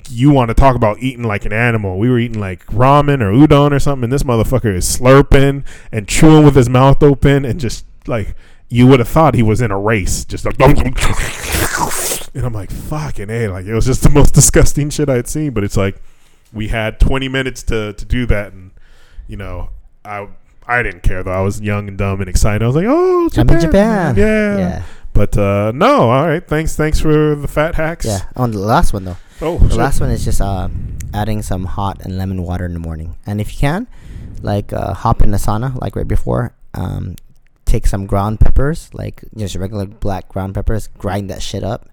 You want to talk about eating like an animal? We were eating like ramen or udon or something. And this motherfucker is slurping and chewing with his mouth open and just like you would have thought he was in a race, just like. And I'm like, fucking a, like it was just the most disgusting shit I had seen. But it's like we had 20 minutes to to do that, and you know, I I didn't care though. I was young and dumb and excited. I was like, oh, in Japan. yeah. Yeah. But uh, no, all right. Thanks, thanks for the fat hacks. Yeah. On the last one though. Oh, The shit. last one is just uh, adding some hot and lemon water in the morning, and if you can, like uh, hop in the sauna like right before. Um, take some ground peppers, like just regular black ground peppers, grind that shit up,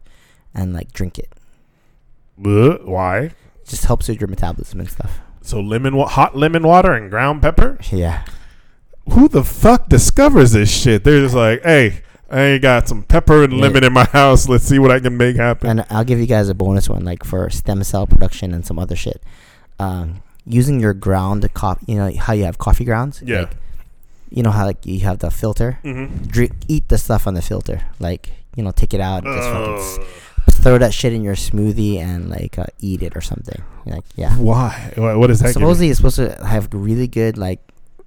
and like drink it. Bleh, Why? Just helps with your metabolism and stuff. So lemon, wa- hot lemon water and ground pepper. Yeah. Who the fuck discovers this shit? They're just like, hey, I got some pepper and Yeah. lemon in my house. Let's see what I can make happen. And I'll give you guys a bonus one, like for stem cell production and some other shit. Um, using your ground coffee, you know how you have coffee grounds. Yeah. Like, you know how like you have the filter. mm-hmm. Drink, eat the stuff on the filter. Like you know, take it out, and just fucking s- Uh, throw that shit in your smoothie and like uh, eat it or something. Like yeah. why? What, what is that? Supposedly it's supposed to have really good like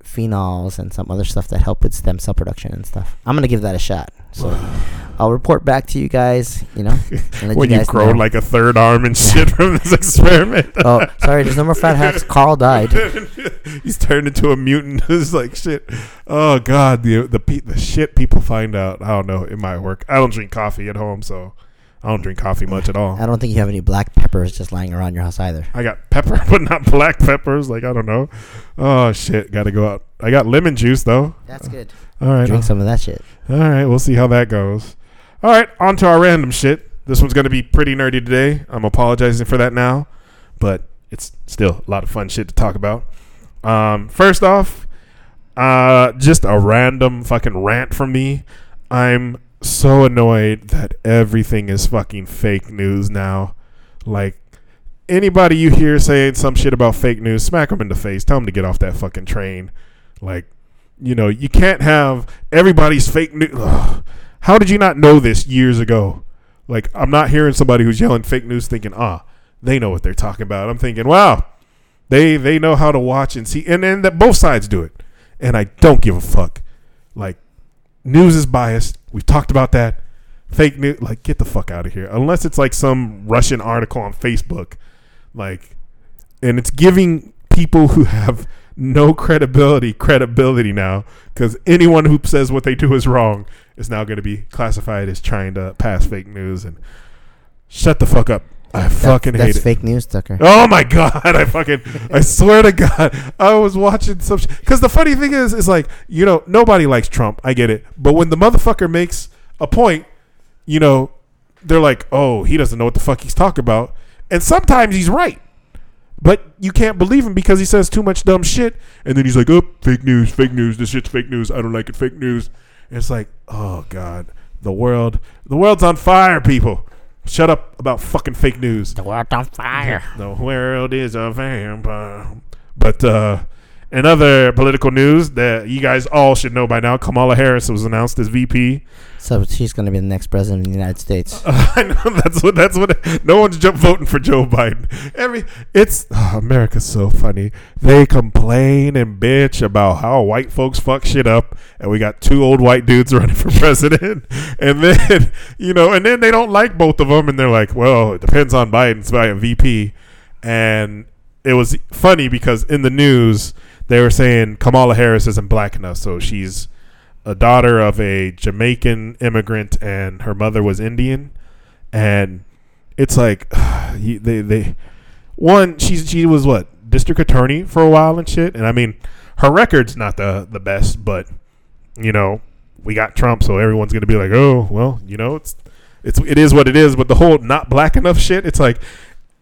phenols and some other stuff that help with stem cell production and stuff. I'm gonna give that a shot. So I'll report back to you guys. You know, when you you grow like a third arm and shit from this experiment. oh, sorry. There's no more fat hacks. Carl died. He's turned into a mutant. it's like shit. Oh god, the the pe- the shit people find out. I don't know. It might work. I don't drink coffee at home, so I don't drink coffee much at all. I don't think you have any black peppers just lying around your house either. I got pepper, but not black peppers. Like I don't know. Oh shit, got to go out. I got lemon juice though. That's good. All right, Drink some of that shit. all right. We'll see how that goes. All right, on to our random shit. This one's gonna be pretty nerdy today. I'm apologizing for that now, but it's still a lot of fun shit to talk about. Um, first off, uh, just a random fucking rant from me. I'm so annoyed that everything is fucking fake news now. Like anybody you hear saying some shit about fake news, smack them in the face. Tell them to get off that fucking train. Like, you know, you can't have everybody's fake news. How did you not know this years ago? Like, I'm not hearing somebody who's yelling fake news thinking, ah, they know what they're talking about. I'm thinking, wow, they they know how to watch and see, and then that both sides do it, and I don't give a fuck. Like, news is biased. We've talked about that. Fake news, like, get the fuck out of here. Unless it's like some Russian article on Facebook, like, and it's giving people who have no credibility credibility now because anyone who says what they do is wrong is now going to be classified as trying to pass fake news and shut the fuck up I fucking hate That's it. fake news, Tucker. Oh my god! I fucking I swear to God, I was watching some because the funny thing is, is like you know nobody likes Trump. I get it, but when the motherfucker makes a point, you know, they're like, oh, he doesn't know what the fuck he's talking about, and sometimes he's right, but you can't believe him because he says too much dumb shit, and then he's like, oh, fake news, fake news, this shit's fake news. I don't like it, fake news. And it's like, oh god, the world, the world's on fire, people. Shut up about fucking fake news. The world on fire. The world is a vampire. But uh, in other political news that you guys all should know by now, Kamala Harris was announced as VP. So she's gonna be the next president of the United States. I know that's what that's what. No one's jump voting for Joe Biden. Every it's oh, America's so funny. They complain and bitch about how white folks fuck shit up, and we got two old white dudes running for president, and then you know, and then they don't like both of them, and they're like, well, it depends on Biden's by a VP, and it was funny because in the news they were saying Kamala Harris isn't black enough, so she's a daughter of a Jamaican immigrant and her mother was Indian, and it's like they they one she's she was what district attorney for a while and shit, and I mean her record's not the the best, but you know we got Trump, so everyone's gonna be like, oh well, you know it's it's it is what it is, but the whole not black enough shit, it's like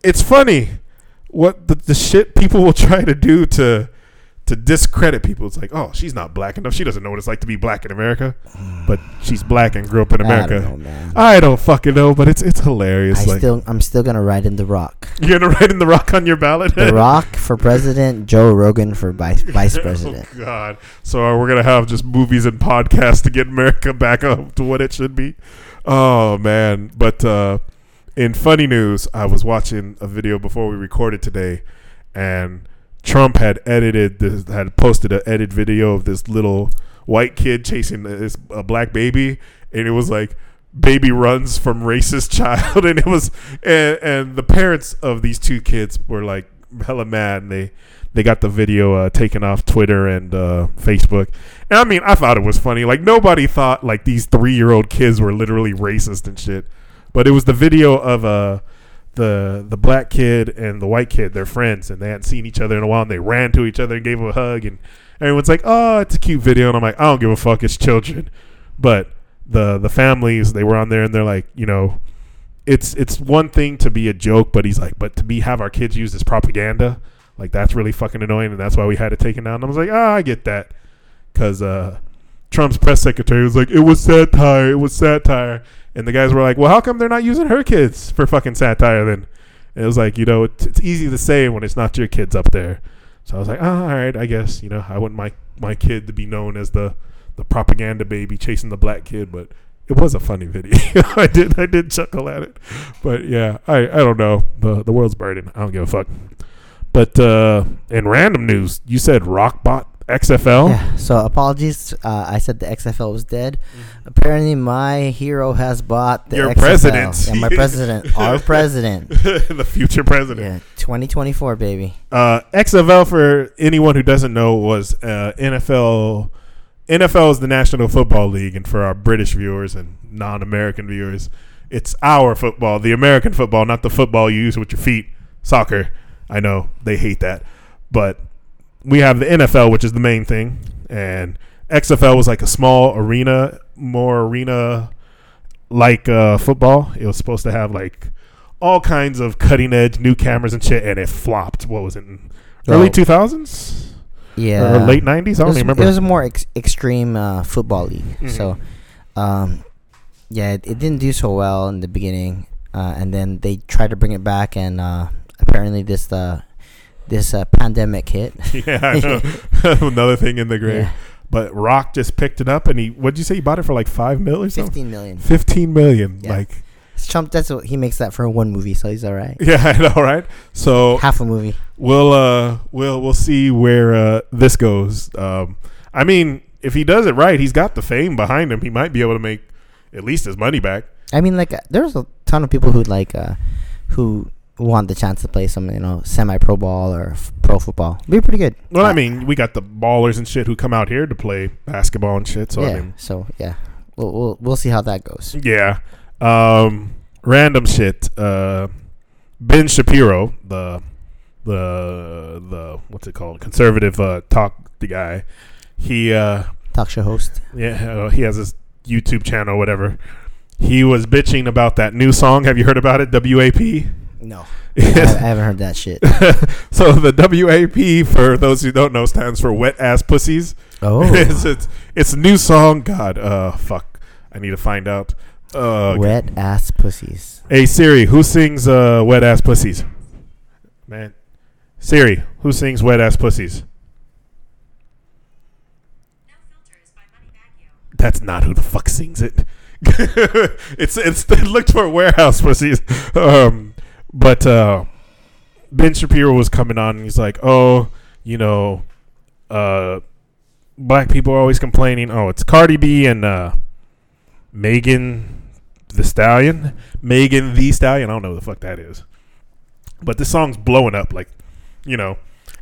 it's funny what the, the shit people will try to do to to discredit people. It's like, oh, she's not black enough. She doesn't know what it's like to be black in America, but she's black and grew up in America. I don't know. I don't fucking know, but it's it's hilarious. I like still, I'm still gonna ride in the Rock. you're gonna write in the rock on your ballot. The Rock for president, Joe Rogan for vice vice president. Oh God! So uh, we're gonna have just movies and podcasts to get America back up to what it should be. Oh man! But uh, in funny news, I was watching a video before we recorded today, and Trump had edited this, had posted an edit video of this little white kid chasing this a black baby, and it was like baby runs from racist child, and it was and, and the parents of these two kids were like hella mad, and they they got the video uh, taken off Twitter and uh, Facebook. And I mean, I thought it was funny. Like nobody thought like these three year old kids were literally racist and shit. But it was the video of uh the the black kid and the white kid, they're friends, and they hadn't seen each other in a while, and they ran to each other and gave them a hug, and everyone's like, "Oh, it's a cute video," and I'm like, "I don't give a fuck, it's children," but the the families they were on there, and they're like, you know, it's it's one thing to be a joke, but he's like, but to be have our kids use as propaganda, like that's really fucking annoying, and that's why we had it taken down. And I was like, ah, I get that, because uh, Trump's press secretary was like, it was satire, it was satire, and the guys were like, well, how come they're not using her kids for fucking satire then? And it was like, you know, it's, it's easy to say when it's not your kids up there. So I was like, oh, all right, I guess, you know, I want my my kid to be known as the the propaganda baby chasing the black kid, but it was a funny video. I did I did chuckle at it, but yeah, I I don't know. the The world's burning. I don't give a fuck. But uh, in random news, you said Rockbot XFL. Yeah. So apologies. Uh, I said the XFL was dead. Apparently, my hero has bought the Your XFL. president. Yeah, my president. Our president. the future president. Yeah, 2024, baby. Uh, XFL, for anyone who doesn't know, was uh, NFL. NFL is the National Football League, and for our British viewers and non-American viewers, it's our football, the American football, not the football you use with your feet. Soccer, I know they hate that, but we have the NFL, which is the main thing, and XFL was like a small arena, more arena like uh, football. It was supposed to have like all kinds of cutting edge new cameras and shit, and it flopped. What was it? Early Oh. two thousands Yeah. or late nineties? I don't was, even remember. It was a more ex- extreme uh, football league. Mhm. So, um, yeah, it, it didn't do so well in the beginning, uh, and then they tried to bring it back, and uh, apparently this uh, this uh, pandemic hit. yeah, I know. Another thing in the grave. Yeah, But Rock just picked it up, and he what'd you say? He bought it for like five mil or something. fifteen million. Fifteen million. Yeah. Like, Trump, that's what he makes that for one movie, so he's all right. yeah, I know, right? So Half a movie. we'll uh we'll we'll see where uh this goes. Um, I mean, if he does it right, he's got the fame behind him. He might be able to make at least his money back. I mean, like, uh, there's a ton of people who like, uh, who want the chance to play some, you know, semi-pro ball or f- pro football. Be pretty good. Well, I Uh, mean, we got the ballers and shit who come out here to play basketball and shit. So yeah. I mean, so yeah, we'll, we'll we'll see how that goes. yeah. Um, random shit. Uh, Ben Shapiro, the the the what's it called, conservative uh, talk the guy. He uh, Talk show host. yeah, uh, he has his YouTube channel, whatever. He was bitching about that new song. Have you heard about it? WAP. No, I, I haven't heard that shit. so the WAP, for those who don't know, stands for wet ass pussies. Oh, it's, it's it's a new song. God, uh, fuck. I need to find out. Uh, wet ass pussies. Hey Siri, who sings uh, "Wet Ass Pussies"? Man, Siri, who sings "Wet Ass Pussies"? No filters by Moneybagg Yo. That's not who the fuck sings it. it's it's it looked for warehouse pussies. Um, but uh, Ben Shapiro was coming on and he's like, "Oh, you know, uh, black people are always complaining. Oh, it's Cardi B and uh, Megan Thee Stallion, Megan Thee Stallion. I don't know who the fuck that is, but this song's blowing up, like, you know."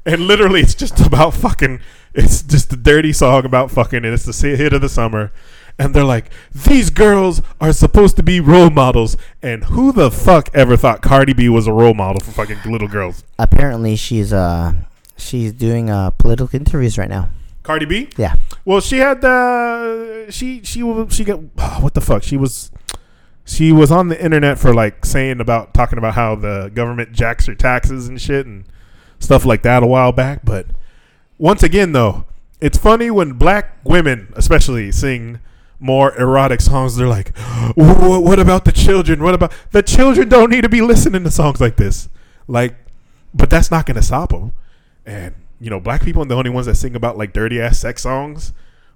And literally, it's just about fucking. It's just a dirty song about fucking, and it's the hit of the summer. And they're like, these girls are supposed to be role models. And who the fuck ever thought Cardi B was a role model for fucking little girls? Apparently, she's uh, she's doing uh political interviews right now. Cardi B? Yeah. Well, she had the she she she got what the fuck? She was she was on the internet for like saying about talking about how the government jacks her taxes and shit and stuff like that a while back. But once again, though, it's funny when black women, especially, sing more erotic songs. They're like, "What about the children? What about the children? Don't need to be listening to songs like this." Like, but that's not going to stop them. And you know, black people are the only ones that sing about like dirty ass sex songs.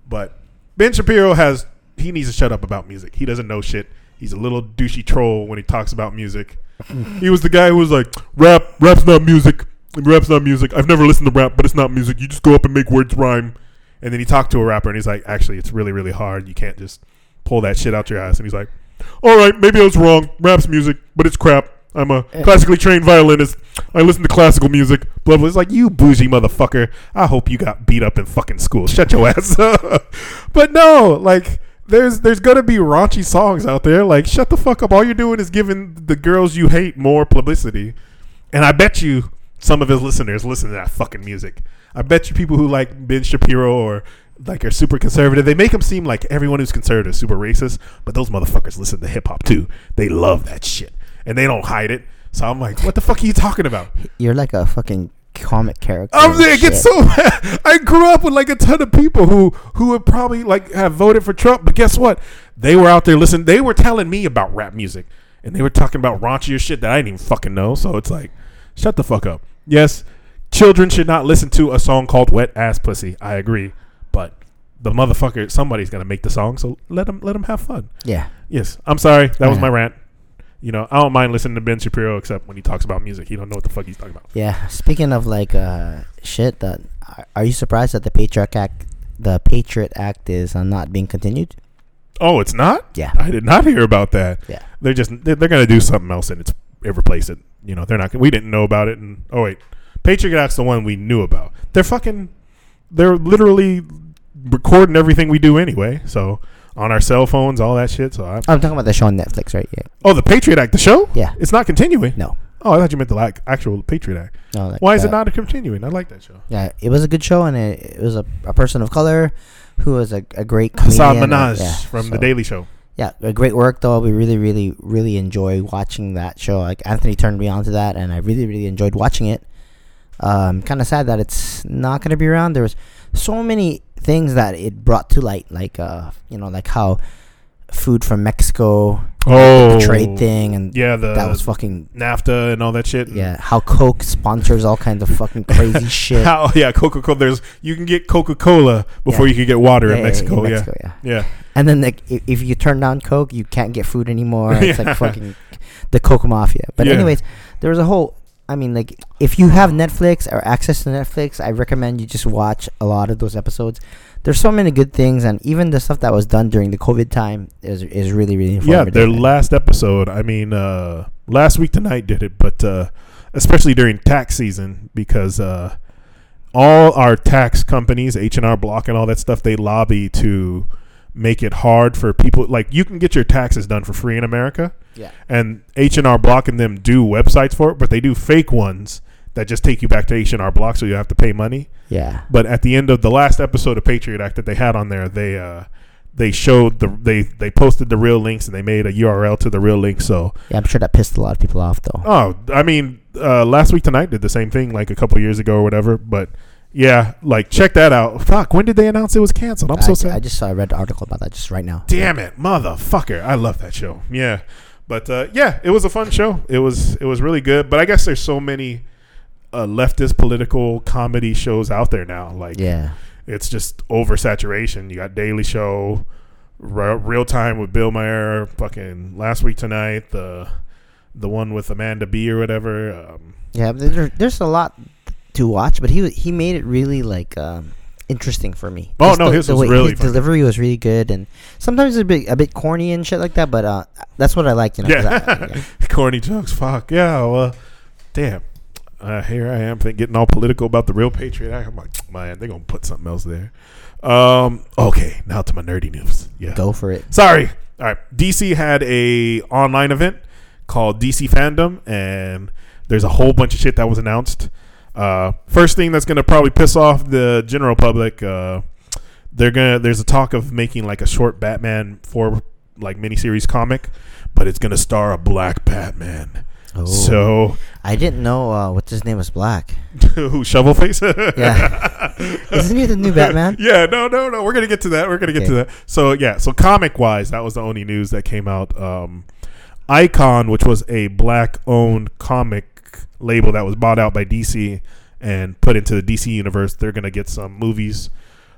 But Ben Shapiro has he needs to shut up about music. He doesn't know shit. He's a little douchey troll when he talks about music. he was the guy who was like, "Rap, rap's not music. Rap's not music. I've never listened to rap, but it's not music. You just go up and make words rhyme." And then he talked to a rapper, and he's like, "Actually, it's really, really hard. You can't just pull that shit out your ass." And he's like, "All right, maybe I was wrong. Rap's music, but it's crap. I'm a eh. classically trained violinist. I listen to classical music. Blah blah." It's like you bougie motherfucker. I hope you got beat up in fucking school. Shut your ass up. but no, like there's there's gonna be raunchy songs out there. Like shut the fuck up. All you're doing is giving the girls you hate more publicity. And I bet you some of his listeners listen to that fucking music. I bet you people who like Ben Shapiro or like are super conservative, they make them seem like everyone who's conservative is super racist, but those motherfuckers listen to hip hop too. They love that shit. And they don't hide it. So I'm like, what the fuck are you talking about? You're like a fucking comic character. I'm and saying, it so mad. I grew up with like a ton of people who who would probably like have voted for Trump, but guess what? They were out there listening. They were telling me about rap music, and they were talking about raunchier shit that I didn't even fucking know. So it's like, shut the fuck up. Yes, children should not listen to a song called "Wet Ass Pussy." I agree, but the motherfucker, somebody's gonna make the song, so let them let them have fun. Yeah. Yes, I'm sorry. That was my rant. You know, I don't mind listening to Ben Shapiro except when he talks about music. He don't know what the fuck he's talking about. Yeah. Speaking of like uh shit, that are- you surprised that the Patriot Act, the Patriot Act, is uh, not being continued? Oh, it's not. Yeah. I did not hear about that. Yeah. They're just they're, they're gonna do something else and it's it replace it. You know, they're not. We didn't know about it. And oh wait, Patriot Act's the one we knew about. They're fucking. They're literally recording everything we do anyway. So on our cell phones, all that shit. So I, I'm talking about the show on Netflix, right? Yeah. oh, the Patriot Act, the show. Yeah. It's not continuing. No. Oh, I thought you meant the like, actual Patriot Act. No. Like, Why is uh, it not continuing? I like that show. Yeah, it was a good show, and it, it was a, a person of color who was a, a great comedian. Hasan and- Minhaj yeah, from The Daily Show. Yeah, a great work though. We really, really, really enjoy watching that show. Like Anthony turned me on to that, and I really, really enjoyed watching it. Um, kind of sad that it's not gonna be around. There was so many things that it brought to light, like uh, you know, like how food from Mexico, Oh, the trade thing, and Yeah, the that was fucking NAFTA and all that shit. yeah. How Coke sponsors all kinds of fucking crazy shit. How yeah, Coca Cola. There's you can get Coca Cola before Yeah. you can get water Yeah, in yeah, Mexico. in yeah, Mexico, yeah. yeah. And then like if, if you turn down Coke, you can't get food anymore. It's like fucking the Coke mafia. But anyways, there was a whole. I mean, like if you have Netflix or access to Netflix, I recommend you just watch a lot of those episodes. There's so many good things, and even the stuff that was done during the COVID time is is really really informative. Yeah, their last episode. I mean, uh, last week tonight did it, but uh, especially during tax season because uh, all our tax companies, H and R Block, and all that stuff, they lobby to make it hard for people. Like you can get your taxes done for free in America, Yeah. and H and R Block and them do websites for it, but they do fake ones that just take you back to H and R Block, so you have to pay money. Yeah. But at the end of the last episode of Patriot Act that they had on there, they uh, they showed the they they posted the real links and they made a URL to the real link. So Yeah, I'm sure that pissed a lot of people off though. oh, I mean, uh, last week tonight did the same thing like a couple years ago or whatever. But yeah, like check that out. Fuck, when did they announce it was canceled? I'm so I, sad. I just saw I read an article about that just right now. Damn it, motherfucker! I love that show. Yeah, but uh, yeah, it was a fun show. It was it was really good. But I guess there's so many uh, leftist political comedy shows out there now. Like Yeah. it's just oversaturation. You got Daily Show, Re- Real Time with Bill Maher, fucking last week tonight, the the one with Amanda B or whatever. Um, Yeah, there's a lot to watch, but he he made it really like um, interesting for me. Oh, Just no, the, his the was really his delivery was really good, and sometimes a bit a bit corny and shit like that. But uh, that's what I liked. You know, yeah, I- yeah. corny jokes. Fuck yeah. Well, damn. Uh, here I am getting all political about the real Patriot Act. I'm like, man, they're gonna put something else there. Um, okay, now to my nerdy news. Yeah, go for it. Sorry. All right. DC had a online event called DC Fandom, and there's a whole bunch of shit that was announced. Uh, first thing that's gonna probably piss off the general public. Uh, they're gonna. There's a talk of making like a short Batman for like miniseries comic, but it's gonna star a black Batman. Oh. So I didn't know uh, what's his name was Black. who shovel face? Yeah. Isn't he the new Batman? Yeah, no, no, no. We're gonna get to that. We're gonna get to that. So yeah, so comic wise, that was the only news that came out. Um, Icon, which was a black owned comic label that was bought out by DC and put into the DC universe, they're gonna get some movies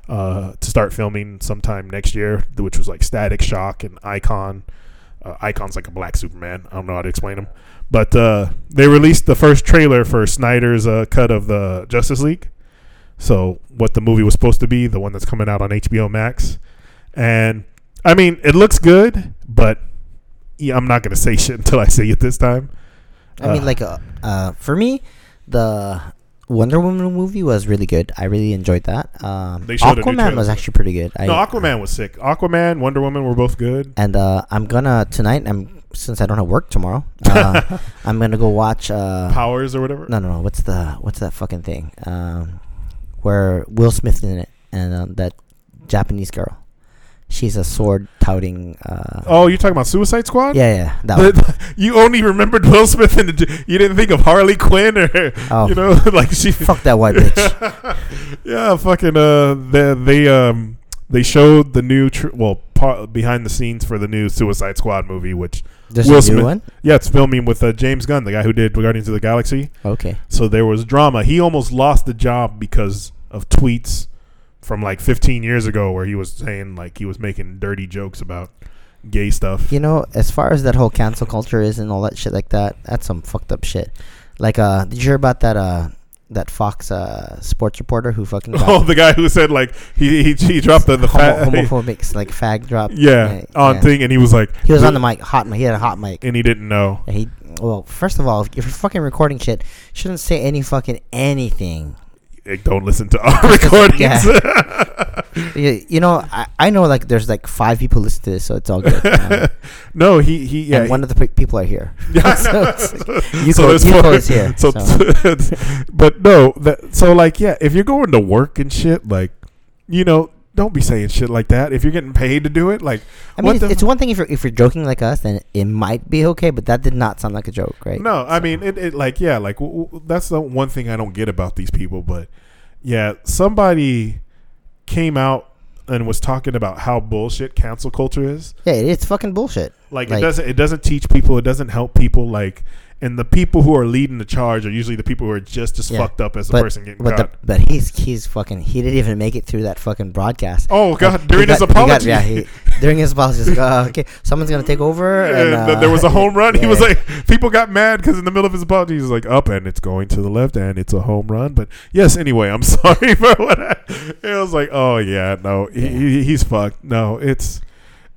uh, to start filming sometime next year, which was like Static Shock and Icon. Uh, Icon's like a black Superman. I don't know how to explain him, but uh, they released the first trailer for Snyder's uh, cut of the Justice League. So what the movie was supposed to be, the one that's coming out on HBO Max, and I mean it looks good, but yeah, I'm not gonna say shit until I see it this time. I mean, like, uh, uh, for me, the Wonder Woman movie was really good. I really enjoyed that. Um, They showed a new Aquaman trailer. was actually pretty good. I, no, Aquaman was sick. Aquaman, Wonder Woman were both good. and uh, I'm gonna tonight. I'm since I don't have work tomorrow. Uh, I'm gonna go watch. Uh, Powers or whatever. no, no, no. What's the what's that fucking thing? Um, where Will Smith in it and uh, that Japanese girl. She's a sword touting. Uh, Oh, you're talking about Suicide Squad? yeah, yeah, that The- you only remembered Will Smith and the, you didn't think of Harley Quinn or Oh. you know like she Fuck that white bitch. yeah, fucking uh, they, they um they showed the new tr- well part behind the scenes for the new Suicide Squad movie, which There's Will Smith. one. yeah, it's filming with uh, James Gunn, the guy who did Guardians of the Galaxy. Okay. So there was drama. He almost lost the job because of tweets from like 15 years ago, where he was saying like he was making dirty jokes about gay stuff. You know, as far as that whole cancel culture is and all that shit like that, that's some fucked up shit. Like, uh, did you hear about that? Uh, that Fox uh sports reporter who fucking Oh, the guy who said like he he, he dropped the the homo- fat homophobic like fag drop. yeah, on yeah. thing, and he was like He was on the mic, hot mic. He had a hot mic. and he didn't know. And he well, first of all, if you're fucking recording shit, shouldn't say any fucking anything. Like, don't listen to our recordings. You, you know, I, I know like there's like five people listen to this, so it's all good. Uh, no, he he yeah. and one of the pe- people are here. Yeah, So it's like, Yuko- there's Yuko is here, So, but no, that, so like, yeah, if you're going to work and shit, like, you know, don't be saying shit like that. If you're getting paid to do it, like, I mean, it's, it's one thing if you're if you're joking like us, then it might be okay. But that did not sound like a joke, right? No, I mean it, it. Like, yeah, like w- w- that's the one thing I don't get about these people. But yeah, somebody came out and was talking about how bullshit cancel culture is. Yeah, it's fucking bullshit. Like, Like- it doesn't. It doesn't teach people. It doesn't help people. Like, and the people who are leading the charge are usually the people who are just as Yeah. fucked up as the But person getting but the, caught. but he's he's fucking he didn't even make it through that fucking broadcast. oh God! He During his got- he got- apology, yeah, he, during his apology, he's like, uh, okay, someone's gonna take over. And, and uh, there was a home run. He was like, people got mad because in the middle of his apology, he was like, up and it's going to the left and it's a home run. But yes, anyway, I'm sorry for what I. It was like, oh yeah, no, he, he, he's fucked. No, it's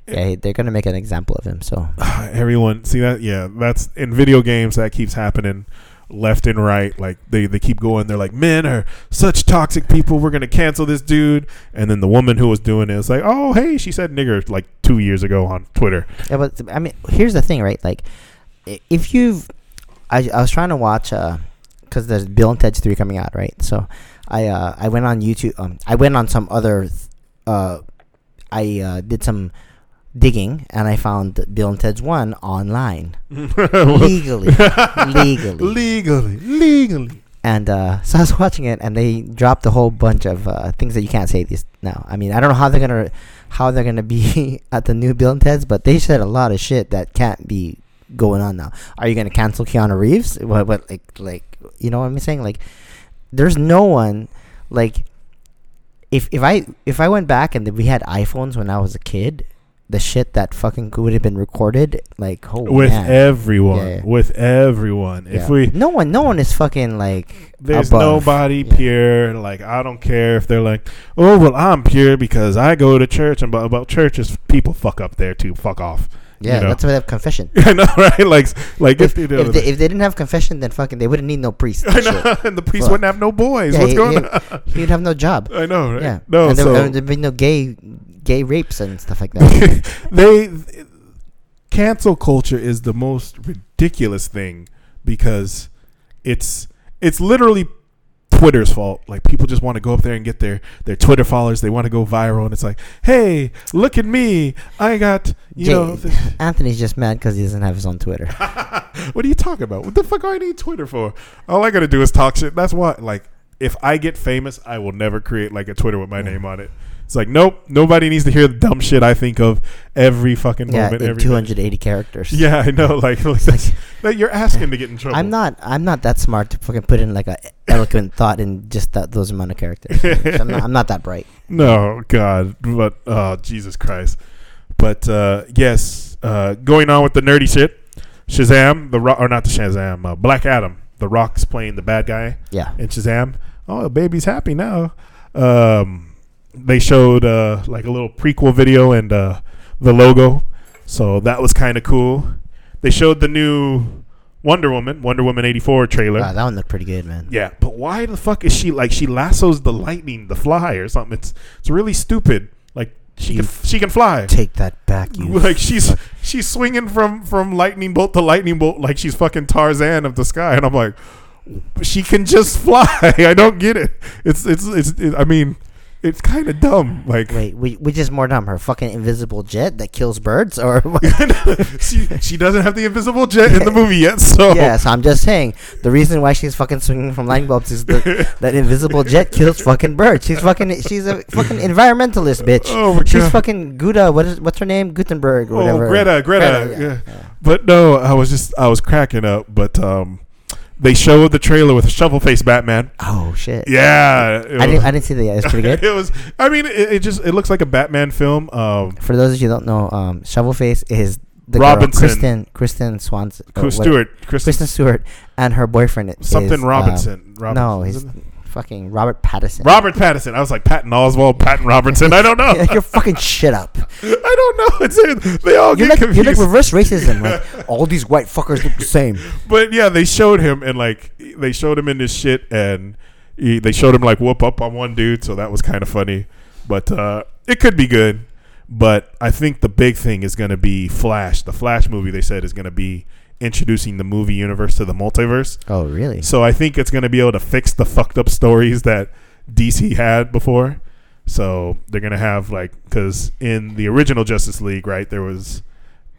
yeah, they're gonna make an example of him. So everyone see that. Yeah, that's in video games that keeps happening. left and right. Like they, they keep going. They're like, men are such toxic people. We're gonna cancel this dude. And then the woman who was doing it was like, oh hey, she said nigger like two years ago on Twitter. Yeah, but I mean, here's the thing, right? Like, if you've, I, I was trying to watch, uh, because there's Bill and Ted's three coming out, right? So, I uh I went on YouTube. Um, I went on some other, uh, I uh, did some digging and I found Bill and Ted's one online legally, legally, legally, legally. and uh, so I was watching it, and they dropped a whole bunch of uh, things that you can't say these now. I mean, I don't know how they're gonna how they're gonna be at the new Bill and Ted's, but they said a lot of shit that can't be going on now. Are you gonna cancel Keanu Reeves? What, what like like you know what I'm saying? Like, there's no one like if if I if I went back and we had iPhones when I was a kid, the shit that fucking would have been recorded, like with man. everyone, Yeah, with everyone. If Yeah. we no one no one is fucking like There's above. nobody Yeah. pure. Like I don't care if they're like, oh well, I'm pure because I go to church and about, about churches, people fuck up there too. Fuck off. Yeah, you know? that's why they have confession. I know, right? Like, like If, if, if, they, if they didn't have confession, then fucking they wouldn't need no priest. I and shit. know, and the priest Fuck. wouldn't have no boys. Yeah, What's he- going he- on? He'd have no job. I know, right? Yeah, No, and there, so there'd be no gay, gay rapes and stuff like that. they cancel culture is the most ridiculous thing because it's it's literally Twitter's fault. Like people just want to go up there and get their their Twitter followers. They want to go viral, and it's like, hey, look at me! I got you Jay- know. This, Anthony's just mad because he doesn't have his own Twitter. what are you talking about? What the fuck do I need Twitter for? All I gotta do is talk shit. That's why, like, if I get famous, I will never create like a Twitter with my Yeah. name on it. It's like, nope, nobody needs to hear the dumb shit I think of every fucking yeah, moment. every two minute. characters. Yeah, I know. Like, like that's, that you're asking to get in trouble. I'm not. I'm not that smart to fucking put in like a eloquent thought in just that those amount of characters. I'm, not, I'm not that bright. No, God, but oh Jesus Christ. But uh, yes, uh, going on with the nerdy shit. Shazam, the Rock, or not the Shazam, uh, Black Adam. The Rock's playing the bad guy Yeah. in Shazam. Oh, baby's happy now. Um, they showed uh, like a little prequel video and uh, the logo, so that was kind of cool. They showed the new Wonder Woman, Wonder Woman eighty four trailer. Wow, that one looked pretty good, man. Yeah, but why the fuck is she like she lassos the lightning, the fly or something? It's it's really stupid. Like she You can she can fly. Take that back, you. Like she's she's swinging from from lightning bolt to lightning bolt like she's fucking Tarzan of the sky, and I'm like, she can just fly. I don't get it. It's it's it's. It, I mean, it's kind of dumb. Like Wait, whi- which is more dumb, her fucking invisible jet that kills birds, or she she doesn't have the invisible jet in the movie yet, so yeah, so I'm just saying the reason why she's fucking swinging from light bulbs is that that invisible jet kills fucking birds. She's fucking she's a fucking environmentalist, bitch. Oh my she's God. fucking Guda. What is what's her name? Gutenberg or Oh, whatever. Greta, Greta, yeah, yeah. yeah. But no, I was just I was cracking up. But um, they showed the trailer with shovel face Batman. Oh shit. Yeah, I didn't I didn't see that. yet. It's pretty good. it was. I mean, it, it just it looks like a Batman film. Um, For those of you who don't know, um, Shovelface is the Robinson. girl, Kristen Kristen Swanson. or Chris what- Stewart, Chris, Kristen Stewart, and her boyfriend is something um, Robinson. Robinson. no, he's fucking Robert Pattinson. Robert Pattinson. I was like Patton Oswalt, Patton Robertson. I don't know. like You're fucking shit up. I don't know. It's it. They all You're get like, you're like reverse racism. Like all these white fuckers look the same. but yeah, they showed him and like they showed him in this shit and he, they showed him like whoop up on one dude, so that was kind of funny. But uh, it could be good. But I think the big thing is going to be Flash. The Flash movie they said is going to be introducing the movie universe to the multiverse. Oh really? So I think it's going to be able to fix the fucked up stories that DC had before. So they're going to have like cuz in the original Justice League, right, there was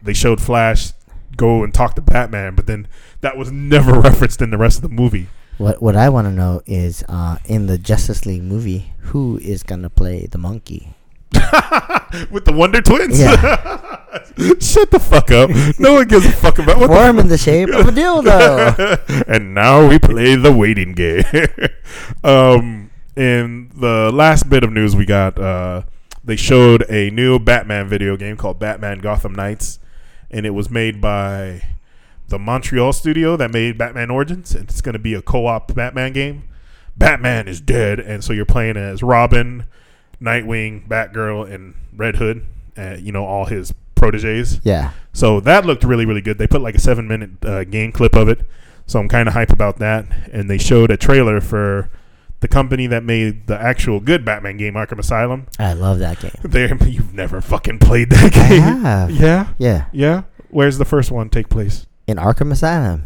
they showed Flash go and talk to Batman, but then that was never referenced in the rest of the movie. What what I want to know is uh, in the Justice League movie, who is gonna play the monkey? With the Wonder Twins? Yeah. Shut the fuck up. No one gives a fuck about what the in the shape of a dildo. and now we play the waiting game. um, in the last bit of news we got, uh, they showed a new Batman video game called Batman Gotham Knights, and it was made by the Montreal studio that made Batman Origins. And it's going to be a co-op Batman game. Batman is dead, and so you're playing as Robin, Nightwing, Batgirl, and Red Hood. Uh, you know all his proteges. yeah. So that looked really, really good. They put like a seven minute uh, game clip of it. So I'm kind of hype about that. And they showed a trailer for the company that made the actual good Batman game, Arkham Asylum. I love that game. You've never fucking played that I game. have. Yeah, Yeah. yeah. Where's the first one take place? In Arkham Asylum.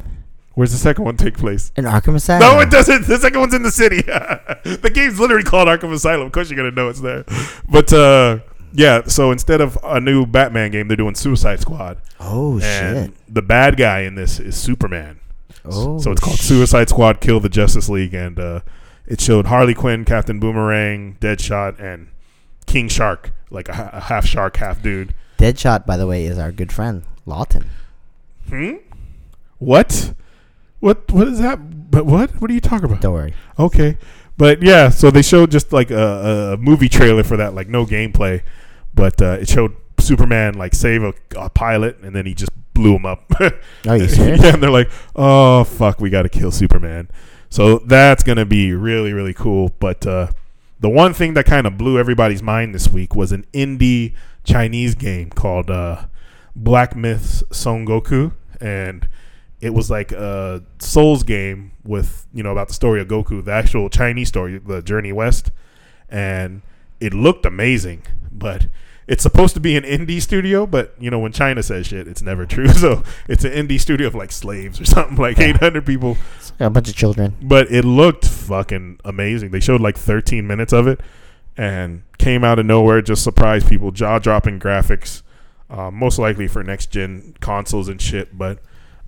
Where's the second one take place? In Arkham Asylum. No, it doesn't. The second one's in the city. the game's literally called Arkham Asylum. Of course, you're gonna know it's there. But uh, yeah, so instead of a new Batman game, they're doing Suicide Squad, Oh and shit. the bad guy in this is Superman. Oh. so it's called. Suicide Squad: Kill the Justice League, and uh, it showed Harley Quinn, Captain Boomerang, Deadshot, and King Shark, like a, a half shark, half dude. Deadshot, by the way, is our good friend Lawton. Hmm. What? What? What is that? But what? What are you talking about? Don't worry. Okay. But yeah, so they showed just like a, a movie trailer for that, like no gameplay, but uh, it showed Superman like save a, a pilot, and then he just blew him up. Are you serious? yeah, and they're like, "Oh fuck, we got to kill Superman." So that's gonna be really really cool. But uh, the one thing that kind of blew everybody's mind this week was an indie Chinese game called uh, Black Myths Son Goku, and it was like a Souls game with you know about the story of Goku, the actual Chinese story, the Journey West, and it looked amazing. But it's supposed to be an indie studio, but you know when China says shit, it's never true. So it's an indie studio of like slaves or something, like Yeah. 800 people. A bunch of children. But it looked fucking amazing. They showed like 13 minutes of it and came out of nowhere, just surprised people, jaw dropping graphics, uh, most likely for next gen consoles and shit. But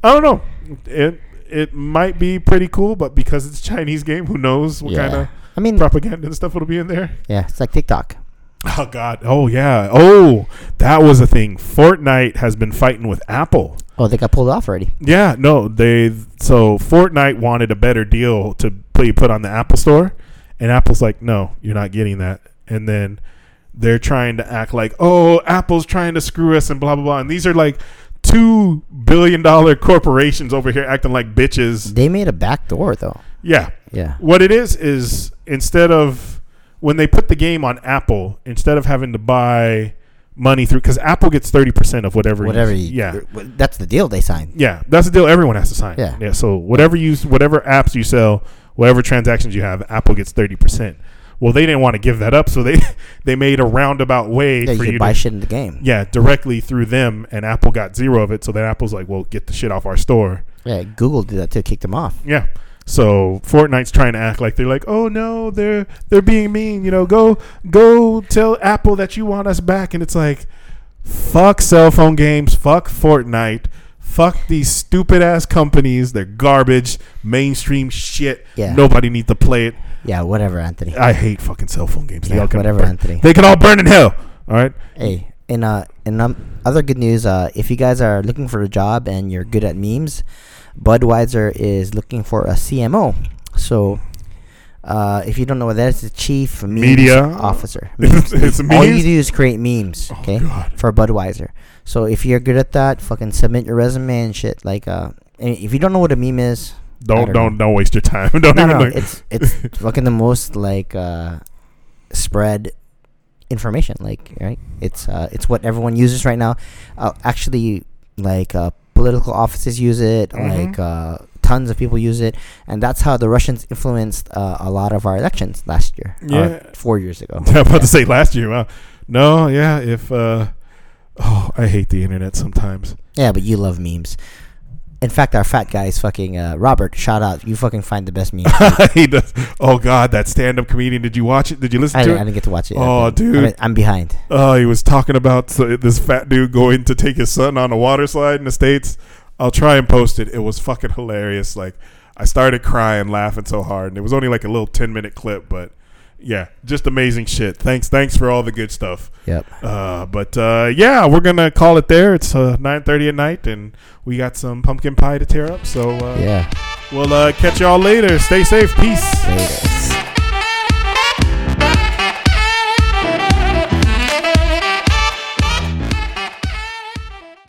I don't know. It it might be pretty cool, but because it's a Chinese game, who knows what yeah. kind of I mean, propaganda and stuff will be in there? yeah, it's like TikTok. Oh God! Oh yeah! Oh, that was a thing. Fortnite has been fighting with Apple. Oh, they got pulled off already. Yeah, no, they so Fortnite wanted a better deal to play put on the Apple Store, and Apple's like, no, you're not getting that. And then they're trying to act like, oh, Apple's trying to screw us and blah blah blah. And these are like two billion dollar corporations over here acting like bitches. They made a back door though. Yeah, Yeah. what it is is instead of when they put the game on Apple, instead of having to buy money through because Apple gets thirty percent of whatever. Whatever. You, You, yeah, That's the deal they sign. yeah, that's the deal. Everyone has to sign. Yeah. yeah. So whatever you, whatever apps you sell, whatever transactions you have, Apple gets thirty percent. Well, they didn't want to give that up, so they they made a roundabout way Yeah, you for could you buy to, shit in the game. yeah, directly through them, and Apple got zero of it. So then Apple's like, well, get the shit off our store. Yeah, Google did that too. Kicked them off. Yeah. So Fortnite's trying to act like they're like, oh no, they're they're being mean. You know, go go tell Apple that you want us back, and it's like, fuck cell phone games, fuck Fortnite, fuck these stupid ass companies. They're garbage, mainstream shit. Yeah. Nobody needs to play it. Yeah, whatever, Anthony. I hate fucking cell phone games. They Yeah, whatever, burn- Anthony. They can all burn in hell. All right. Hey, in uh, in um, other good news, uh, if you guys are looking for a job and you're good at memes, Budweiser is looking for a CMO. So, uh, if you don't know what that is, the Chief Meme Officer. It's- it's All you do is create memes, Oh, okay, God. for Budweiser. So if you're good at that, fucking submit your resume and shit. Like, uh, if you don't know what a meme is, Don't don't don't don't waste your time. don't no, even no, look. it's it's fucking the most like uh, spread information. Like right, it's uh, it's what everyone uses right now. Uh, actually, like uh, political offices use it. Mhm. Like uh, tons of people use it, and that's how the Russians influenced uh, a lot of our elections last year. or Yeah. four years ago. I'm about Yeah. to say last year. Wow. No, yeah. If uh, oh, I hate the internet sometimes. Yeah, but you love memes. In fact, our fat guy is fucking uh, Robert. Shout out, you fucking find the best memes. he does. Oh God, that stand-up comedian. Did you watch it? Did you listen I, to didn't, I didn't get to watch it. Oh, been- dude. I'm, I'm behind. Oh, he was talking about this fat dude going to take his son on a water slide in the states. I'll try and post it. It was fucking hilarious. Like I started crying, laughing so hard, and it was only like a little ten-minute clip, but yeah, just amazing shit. Thanks, thanks for all the good stuff. Yep. Uh, but uh, yeah, we're gonna call it there. It's uh, nine thirty at night, and we got some pumpkin pie to tear up. So uh, Yeah. we'll uh, catch y'all later. Stay safe. Peace. Later.